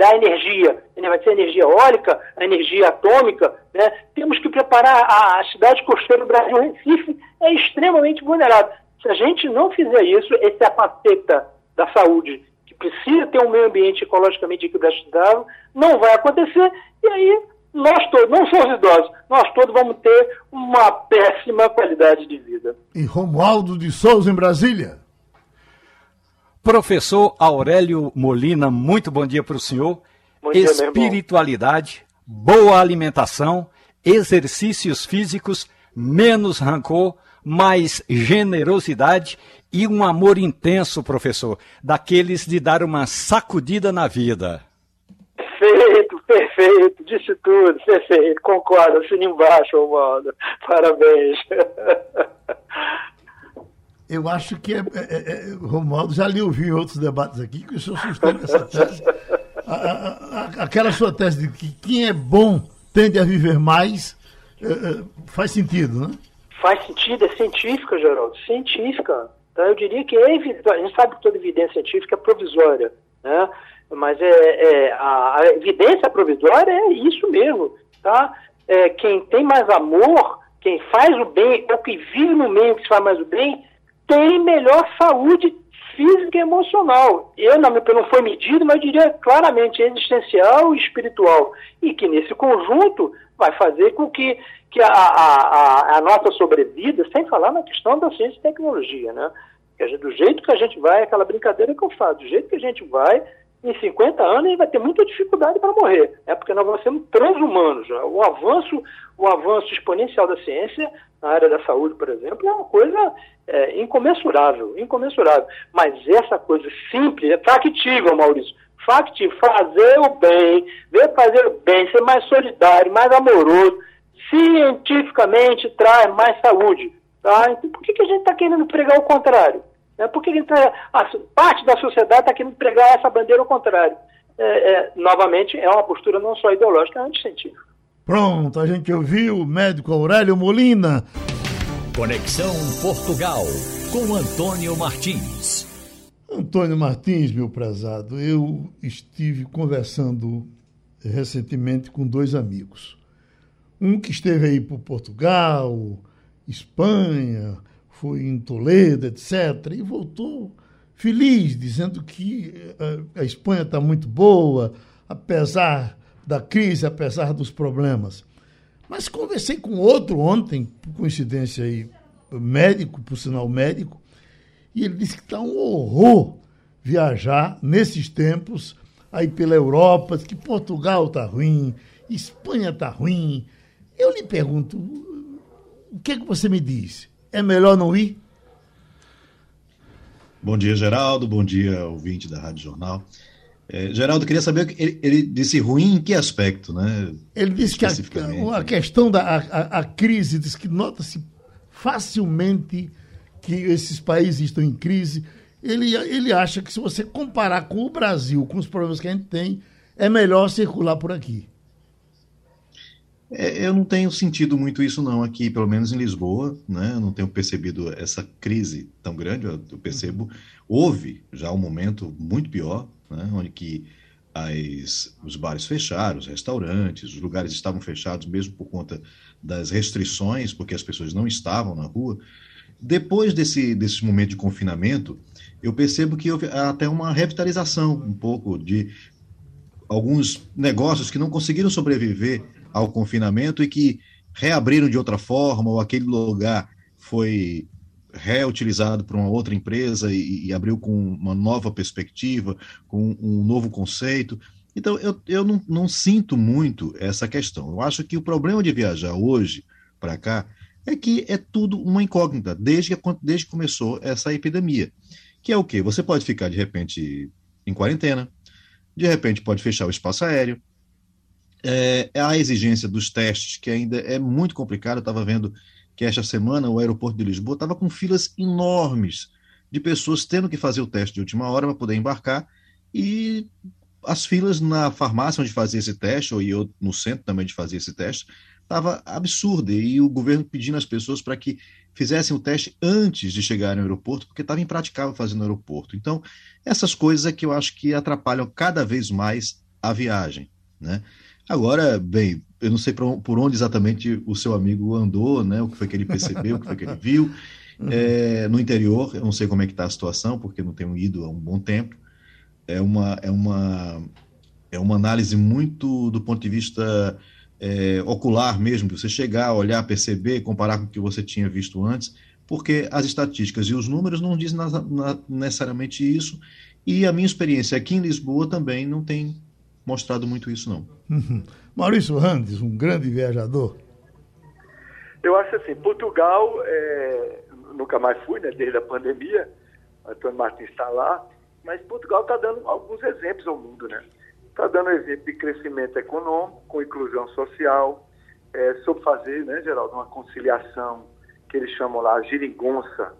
da energia. Vai ser energia eólica, a energia atômica. Né? Temos que preparar a, a cidade costeira do Brasil, Recife, é extremamente vulnerável. Se a gente não fizer isso, essa é a faceta da saúde, que precisa ter um meio ambiente ecologicamente equilibrado, não vai acontecer, e aí nós todos, não só os idosos, nós todos vamos ter uma péssima qualidade de vida. E Romualdo de Souza, em Brasília. Professor Aurélio Molina, muito bom dia para o senhor. Bom dia, Espiritualidade, boa alimentação, exercícios físicos, menos rancor, mais generosidade e um amor intenso, professor, daqueles de dar uma sacudida na vida. Perfeito, perfeito, disse tudo, perfeito, concordo, assina embaixo, Romualdo. Parabéns. eu acho que é, é, é, é Romualdo já lhe ouviu em outros debates aqui que o senhor sustenta essa tese. A, a, a, aquela sua tese de que quem é bom tende a viver mais é, é, faz sentido, né? Faz sentido, é científica, Geraldo, científica. Tá? Eu diria que é a gente sabe que toda evidência científica é provisória, né? mas é, a, evidência provisória é isso mesmo. Tá? Quem tem mais amor quem faz o bem ou que vive no meio que se faz mais o bem, tem melhor saúde física e emocional. Eu não, não foi medido, mas eu diria claramente existencial e espiritual. E que nesse conjunto vai fazer com que, que a, a, a nossa sobrevida, sem falar na questão da ciência e tecnologia, né? do jeito que a gente vai, aquela brincadeira que eu faço, do jeito que a gente vai, em 50 anos ele vai ter muita dificuldade para morrer, é porque nós vamos ser transhumanos. Né? O avanço, o avanço exponencial da ciência na área da saúde, por exemplo, é uma coisa é, incomensurável, incomensurável. Mas essa coisa simples, é factível, Maurício, factível, fazer o bem, ver fazer o bem, ser mais solidário, mais amoroso, cientificamente traz mais saúde. Tá? Então por que, que a gente está querendo pregar o contrário? É porque tá, a parte da sociedade está querendo pregar essa bandeira ao contrário. É, é, novamente, é uma postura não só ideológica, é anticientífica. Pronto, a gente ouviu o médico Aurélio Molina. Conexão Portugal, com Antônio Martins. Antônio Martins, meu prezado, eu estive conversando recentemente com dois amigos. Um que esteve aí por Portugal, Espanha, foi em Toledo, etc., e voltou feliz, dizendo que eh, a Espanha está muito boa, apesar da crise, apesar dos problemas. Mas conversei com outro ontem, por coincidência aí, médico, por sinal médico, e ele disse que está um horror viajar nesses tempos aí pela Europa, que Portugal está ruim, Espanha está ruim. Eu lhe pergunto, o que, é que você me diz? É melhor não ir? Bom dia, Geraldo. Bom dia, ouvinte da Rádio Jornal. É, Geraldo, queria saber, ele, ele, disse ruim em que aspecto, né? Ele disse que a, a questão da a, a crise, diz que nota-se facilmente que esses países estão em crise. Ele, ele acha que se você comparar com o Brasil, com os problemas que a gente tem, é melhor circular por aqui. É, eu não tenho sentido muito isso não aqui, pelo menos em Lisboa, né? Eu não tenho percebido essa crise tão grande. Eu, eu percebo, houve já um momento muito pior, né? Onde que as, os bares fecharam, os restaurantes, os lugares estavam fechados mesmo por conta das restrições, porque as pessoas não estavam na rua. Depois desse, desse momento de confinamento, eu percebo que houve até uma revitalização um pouco de alguns negócios que não conseguiram sobreviver ao confinamento e que reabriram de outra forma, ou aquele lugar foi reutilizado por uma outra empresa e, e, abriu com uma nova perspectiva, com um novo conceito. Então, eu, eu não, não sinto muito essa questão. Eu acho que o problema de viajar hoje para cá é que é tudo uma incógnita, desde que, desde que começou essa epidemia. Que é o quê? Você pode ficar, de repente, em quarentena, de repente pode fechar o espaço aéreo, é, é, a exigência dos testes, que ainda é muito complicado. Eu estava vendo que esta semana o aeroporto de Lisboa estava com filas enormes de pessoas tendo que fazer o teste de última hora para poder embarcar e as filas na farmácia onde fazia esse teste, ou eu no centro também de fazer esse teste, estava absurda e o governo pedindo às pessoas para que fizessem o teste antes de chegar no aeroporto, porque estava impraticável fazer no aeroporto. Então, essas coisas é que eu acho que atrapalham cada vez mais a viagem, né? Agora, bem, eu não sei por onde exatamente o seu amigo andou, né? O que foi que ele percebeu, o que foi que ele viu. É, no interior, eu não sei como é que está a situação, porque não tenho ido há um bom tempo. É uma, é uma, é uma análise muito do ponto de vista é, ocular mesmo, de você chegar, olhar, perceber, comparar com o que você tinha visto antes, porque as estatísticas e os números não dizem na, na, necessariamente isso, e a minha experiência aqui em Lisboa também não tem mostrado muito isso, não. Uhum. Maurício Randes, um grande viajador. Eu acho assim, Portugal, é, nunca mais fui, né, desde a pandemia, Antônio Martins está lá, mas Portugal está dando alguns exemplos ao mundo, né? Está dando exemplo de crescimento econômico, com inclusão social, é, sobre fazer, né, Geraldo, uma conciliação que eles chamam lá girigonça,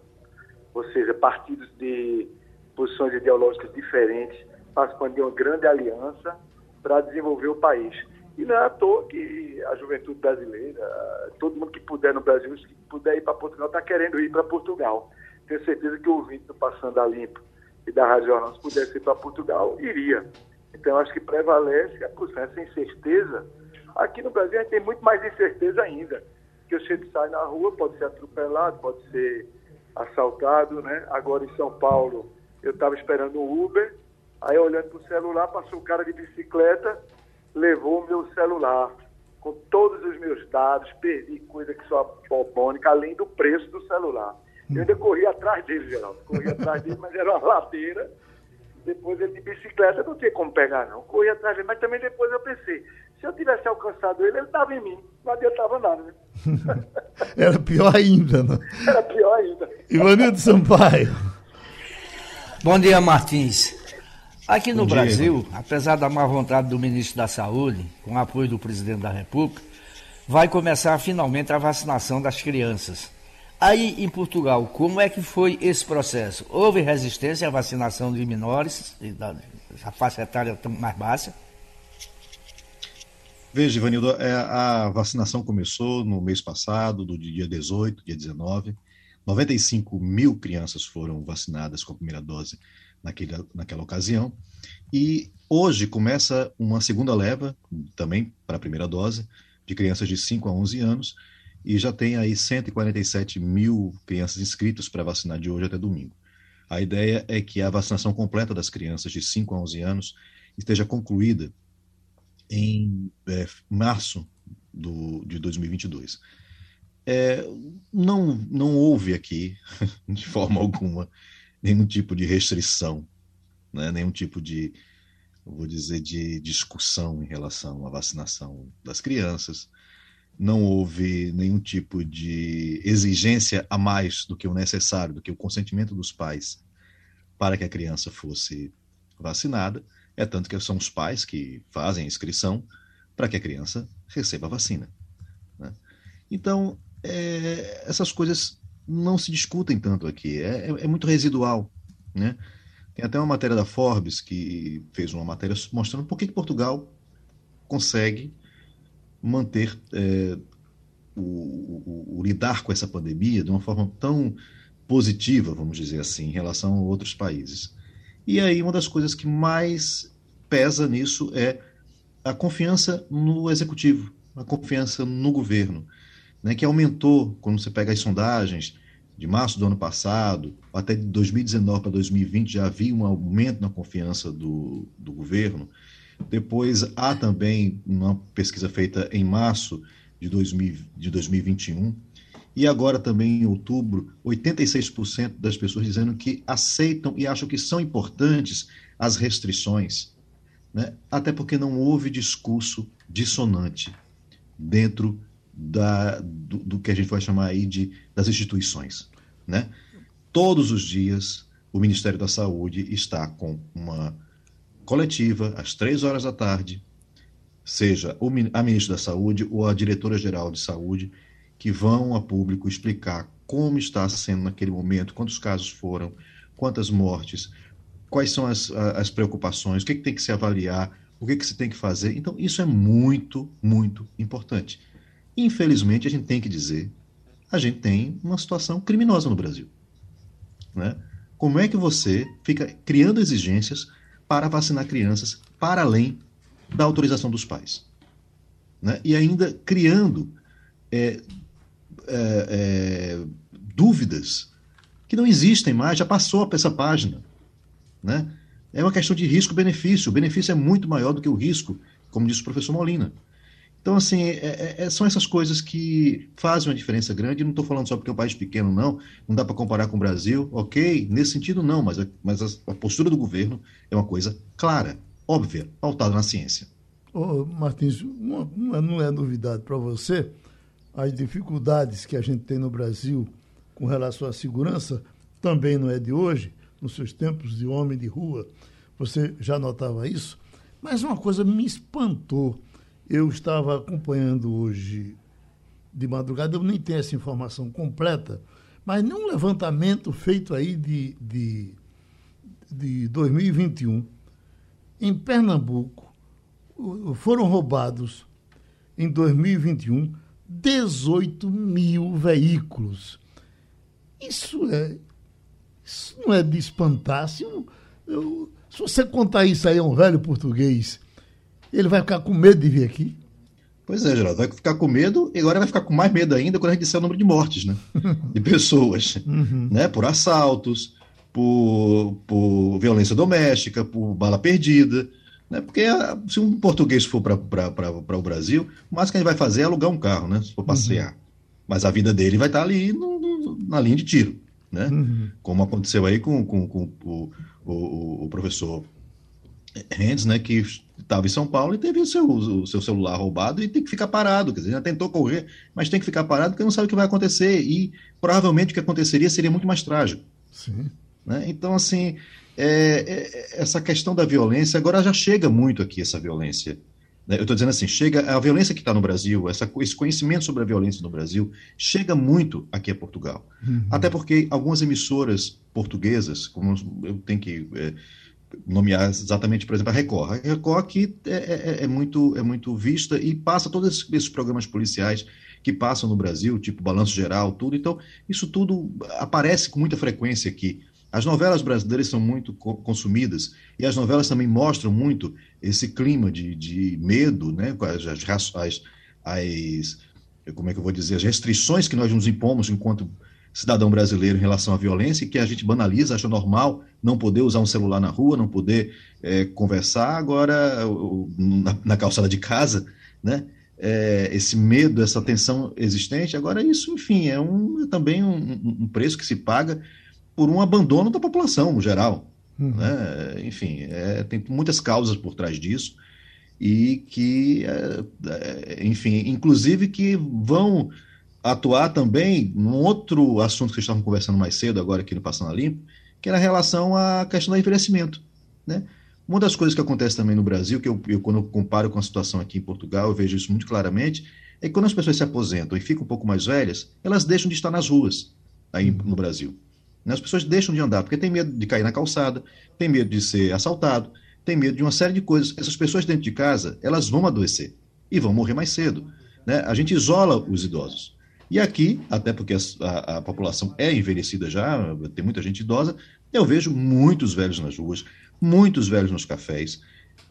ou seja, partidos de posições ideológicas diferentes participando de uma grande aliança para desenvolver o país. E não é à toa que a juventude brasileira, todo mundo que puder no Brasil, que puder ir para Portugal, está querendo ir para Portugal. Tenho certeza que o ouvinte do Passando a Limpo e da Rádio Jornal, se pudesse ir para Portugal, iria. Então, acho que prevalece essa incerteza. Aqui no Brasil, a gente tem muito mais incerteza ainda. que a gente sai na rua, pode ser atropelado, pode ser assaltado, né? Agora em São Paulo, eu estava esperando um Uber, aí olhando para o celular, passou um cara de bicicleta, levou o meu celular com todos os meus dados, perdi coisa que só bobônica, além do preço do celular. Eu ainda corri atrás dele, Geraldo. Corri atrás dele, mas era uma ladeira. Depois ele de bicicleta não tinha como pegar, não. Corri atrás dele, mas também depois eu pensei, se eu tivesse alcançado ele, ele estava em mim. Não adiantava nada, né? Era pior ainda, né? Era pior ainda. Ivanildo Sampaio. Bom dia, Martins. Aqui no Brasil, apesar da má vontade do ministro da Saúde, com apoio do presidente da República, vai começar finalmente a vacinação das crianças. Aí em Portugal, como é que foi esse processo? Houve resistência à vacinação de menores, a faixa etária mais baixa? Veja, Ivanildo, é, a vacinação começou no mês passado, do dia 18, dia 19. 95 mil crianças foram vacinadas com a primeira dose naquela ocasião. E hoje começa uma segunda leva, também para a primeira dose, de crianças de 5 a 11 anos, e já tem aí 147 mil crianças inscritas para vacinar de hoje até domingo. A ideia é que a vacinação completa das crianças de 5 a 11 anos esteja concluída em é, março do, de 2022. É, não, não houve aqui, de forma alguma, nenhum tipo de restrição, né? nenhum tipo de, vou dizer, de discussão em relação à vacinação das crianças. Não houve nenhum tipo de exigência a mais do que o necessário, do que o consentimento dos pais para que a criança fosse vacinada. É tanto que são os pais que fazem a inscrição para que a criança receba a vacina. Né? Então, é, essas coisas não se discutem tanto aqui, é, é, é, muito residual. Né? Tem até uma matéria da Forbes que fez uma matéria mostrando por que, que Portugal consegue manter é, o, o, o, lidar com essa pandemia de uma forma tão positiva, vamos dizer assim, em relação a outros países. E aí uma das coisas que mais pesa nisso é a confiança no executivo, a confiança no governo, né, que aumentou quando você pega as sondagens de março do ano passado, até de 2019 para 2020 já havia um aumento na confiança do, do governo. Depois há também uma pesquisa feita em março de, 2000, de 2021 e agora também em outubro, 86% das pessoas dizendo que aceitam e acham que são importantes as restrições, né? até porque não houve discurso dissonante dentro da, do, do, que a gente vai chamar aí de, das instituições. Né? Todos os dias, o Ministério da Saúde está com uma coletiva às três horas da tarde, seja a ministra da Saúde ou a diretora-geral de saúde, que vão a público explicar como está sendo naquele momento, quantos casos foram, quantas mortes, quais são as, as preocupações, o que, que tem que se avaliar, o que, que se tem que fazer. Então, isso é muito, muito importante. Infelizmente, a gente tem que dizer, a gente tem uma situação criminosa no Brasil. Né? Como é que você fica criando exigências para vacinar crianças para além da autorização dos pais? Né? E ainda criando é, é, é, dúvidas que não existem mais, já passou essa página. Né? É uma questão de risco-benefício. O benefício é muito maior do que o risco, como disse o professor Molina. Então, assim, é, é, é são essas coisas que fazem uma diferença grande. Não estou falando só porque é um país pequeno, não. Não dá para comparar com o Brasil. Ok, nesse sentido, não. Mas, a, mas a, a, postura do governo é uma coisa clara, óbvia, pautada na ciência. Ô, Martins, uma, não é novidade para você as dificuldades que a gente tem no Brasil com relação à segurança também não é de hoje, nos seus tempos de homem de rua, você já notava isso, mas uma coisa me espantou. Eu estava acompanhando hoje de madrugada, eu nem tenho essa informação completa, mas num levantamento feito aí de, de, de 2021, em Pernambuco, foram roubados em 2021 18 mil veículos. Isso é. Isso não é de espantar. Se, eu, eu, se você contar isso aí a um velho português, ele vai ficar com medo de vir aqui? Pois é, Geraldo, vai ficar com medo e agora vai ficar com mais medo ainda quando a gente disser o número de mortes, né? De pessoas, uhum. né? Por assaltos, por, por violência doméstica, por bala perdida, né? Porque ah, se um português for para o Brasil, o mais que a gente vai fazer é alugar um carro, né? Se for passear. Uhum. Mas a vida dele vai estar ali no, no, na linha de tiro, né? Uhum. Como aconteceu aí com, com, com o, o, o professor Rendes, né? Que estava em São Paulo e teve o seu, o seu celular roubado e tem que ficar parado. Quer dizer, já tentou correr, mas tem que ficar parado porque não sabe o que vai acontecer. E provavelmente o que aconteceria seria muito mais trágico. Sim. Né? Então, assim, é, é, essa questão da violência, agora já chega muito aqui essa violência. Né? Eu estou dizendo assim, chega a violência que está no Brasil, essa, esse conhecimento sobre a violência no Brasil, chega muito aqui a Portugal. Uhum. Até porque algumas emissoras portuguesas, como eu tenho que é, nomear exatamente, por exemplo, a Record. A Record aqui é, é, é, muito, é muito vista e passa todos esses programas policiais que passam no Brasil, tipo Balanço Geral, tudo. Então, isso tudo aparece com muita frequência aqui. As novelas brasileiras são muito consumidas e as novelas também mostram muito esse clima de, de medo, né? As, as, as, como é que eu vou dizer, as restrições que nós nos impomos enquanto cidadão brasileiro em relação à violência, que a gente banaliza, acha normal não poder usar um celular na rua, não poder é, conversar agora na, na, calçada de casa, né? É, esse medo, essa tensão existente. Agora, isso, enfim, é, um, é também um, um, preço que se paga por um abandono da população no geral. Uhum. Né? Enfim, é, tem muitas causas por trás disso e que, é, enfim, inclusive que vão atuar também num outro assunto que vocês estavam conversando mais cedo, agora aqui no Passando a Limpo, que era a relação à questão do envelhecimento. Né? Uma das coisas que acontece também no Brasil, que eu, eu, quando eu comparo com a situação aqui em Portugal, eu vejo isso muito claramente, é que quando as pessoas se aposentam e ficam um pouco mais velhas, elas deixam de estar nas ruas aí no Brasil. Né? As pessoas deixam de andar porque tem medo de cair na calçada, tem medo de ser assaltado, tem medo de uma série de coisas. Essas pessoas dentro de casa, elas vão adoecer e vão morrer mais cedo. Né? A gente isola os idosos. E aqui, até porque a, a, população é envelhecida já, tem muita gente idosa, eu vejo muitos velhos nas ruas, muitos velhos nos cafés.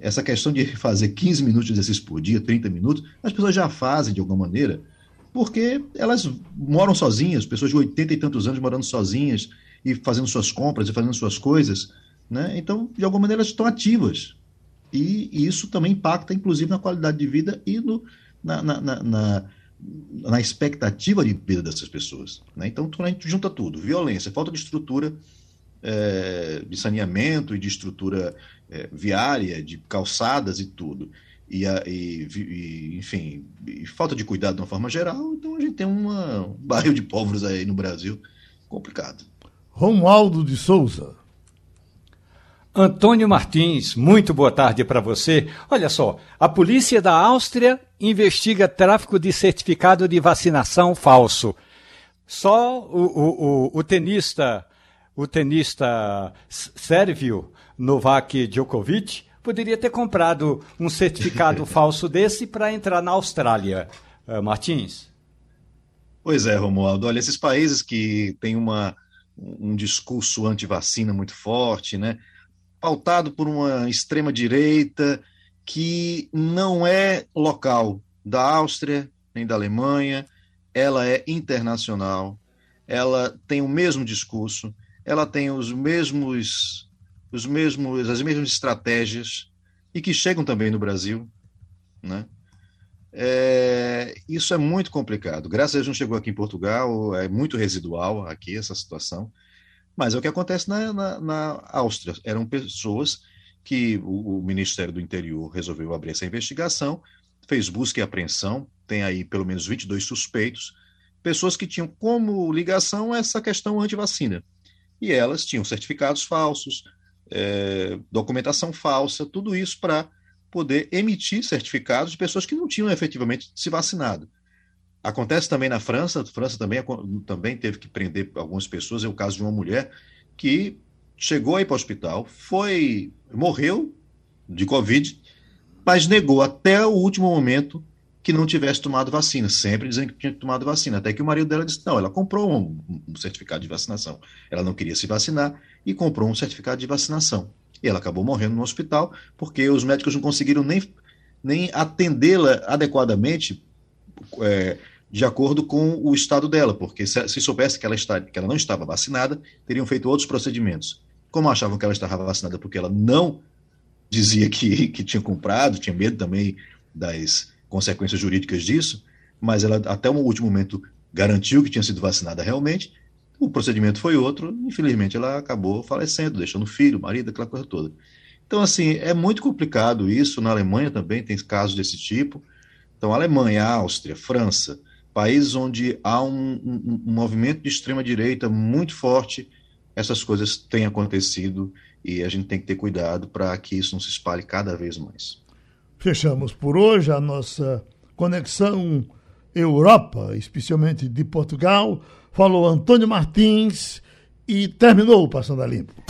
Essa questão de fazer 15 minutos de exercício por dia, 30 minutos, as pessoas já fazem de alguma maneira, porque elas moram sozinhas, pessoas de 80 e tantos anos morando sozinhas e fazendo suas compras e fazendo suas coisas. Né? Então, de alguma maneira, elas estão ativas. E, e isso também impacta, inclusive, na qualidade de vida e no, na, na, na na expectativa de vida dessas pessoas. Né? Então, quando a gente junta tudo, violência, falta de estrutura é, de saneamento e de estrutura é, viária, de calçadas e tudo, e, a, e, e enfim, e falta de cuidado de uma forma geral, então a gente tem uma, um barril de pólvoros aí no Brasil complicado. Romualdo de Souza. Antônio Martins, muito boa tarde para você. Olha só, a polícia da Áustria investiga tráfico de certificado de vacinação falso. Só o, o, o, o tenista, o tenista sérvio Novak Djokovic poderia ter comprado um certificado falso desse para entrar na Austrália. Uh, Martins? Pois é, Romualdo. Olha, esses países que têm uma, um discurso anti-vacina muito forte, né? Pautado por uma extrema-direita que não é local da Áustria nem da Alemanha, ela é internacional, ela tem o mesmo discurso, ela tem os mesmos, os mesmos, as mesmas estratégias e que chegam também no Brasil, né? É, isso é muito complicado. Graças a Deus não chegou aqui em Portugal, é muito residual aqui essa situação. Mas é o que acontece na, na, na Áustria. Eram pessoas que o, o, Ministério do Interior resolveu abrir essa investigação, fez busca e apreensão, tem aí pelo menos 22 suspeitos, pessoas que tinham como ligação essa questão anti-vacina. E elas tinham certificados falsos, é, documentação falsa, tudo isso para poder emitir certificados de pessoas que não tinham efetivamente se vacinado. Acontece também na França, a França também, também teve que prender algumas pessoas, é o caso de uma mulher que chegou aí para o hospital, foi, morreu de Covid, mas negou até o último momento que não tivesse tomado vacina, sempre dizendo que tinha tomado vacina, até que o marido dela disse, não, ela comprou um, um certificado de vacinação, ela não queria se vacinar e comprou um certificado de vacinação. E ela acabou morrendo no hospital porque os médicos não conseguiram nem nem atendê-la adequadamente é, de acordo com o estado dela, porque se, se soubesse que ela, está, que ela não estava vacinada, teriam feito outros procedimentos. Como achavam que ela estava vacinada porque ela não dizia que, que tinha comprado, tinha medo também das consequências jurídicas disso, mas ela até o último momento garantiu que tinha sido vacinada realmente, o procedimento foi outro, infelizmente ela acabou falecendo, deixando filho, marido, aquela coisa toda. Então, assim, é muito complicado isso. Na Alemanha também tem casos desse tipo. Então, Alemanha, Áustria, França, países onde há um, um, movimento de extrema-direita muito forte, essas coisas têm acontecido e a gente tem que ter cuidado para que isso não se espalhe cada vez mais. Fechamos por hoje a nossa conexão Europa, especialmente de Portugal. Falou Antônio Martins e terminou o Passando a Limpo.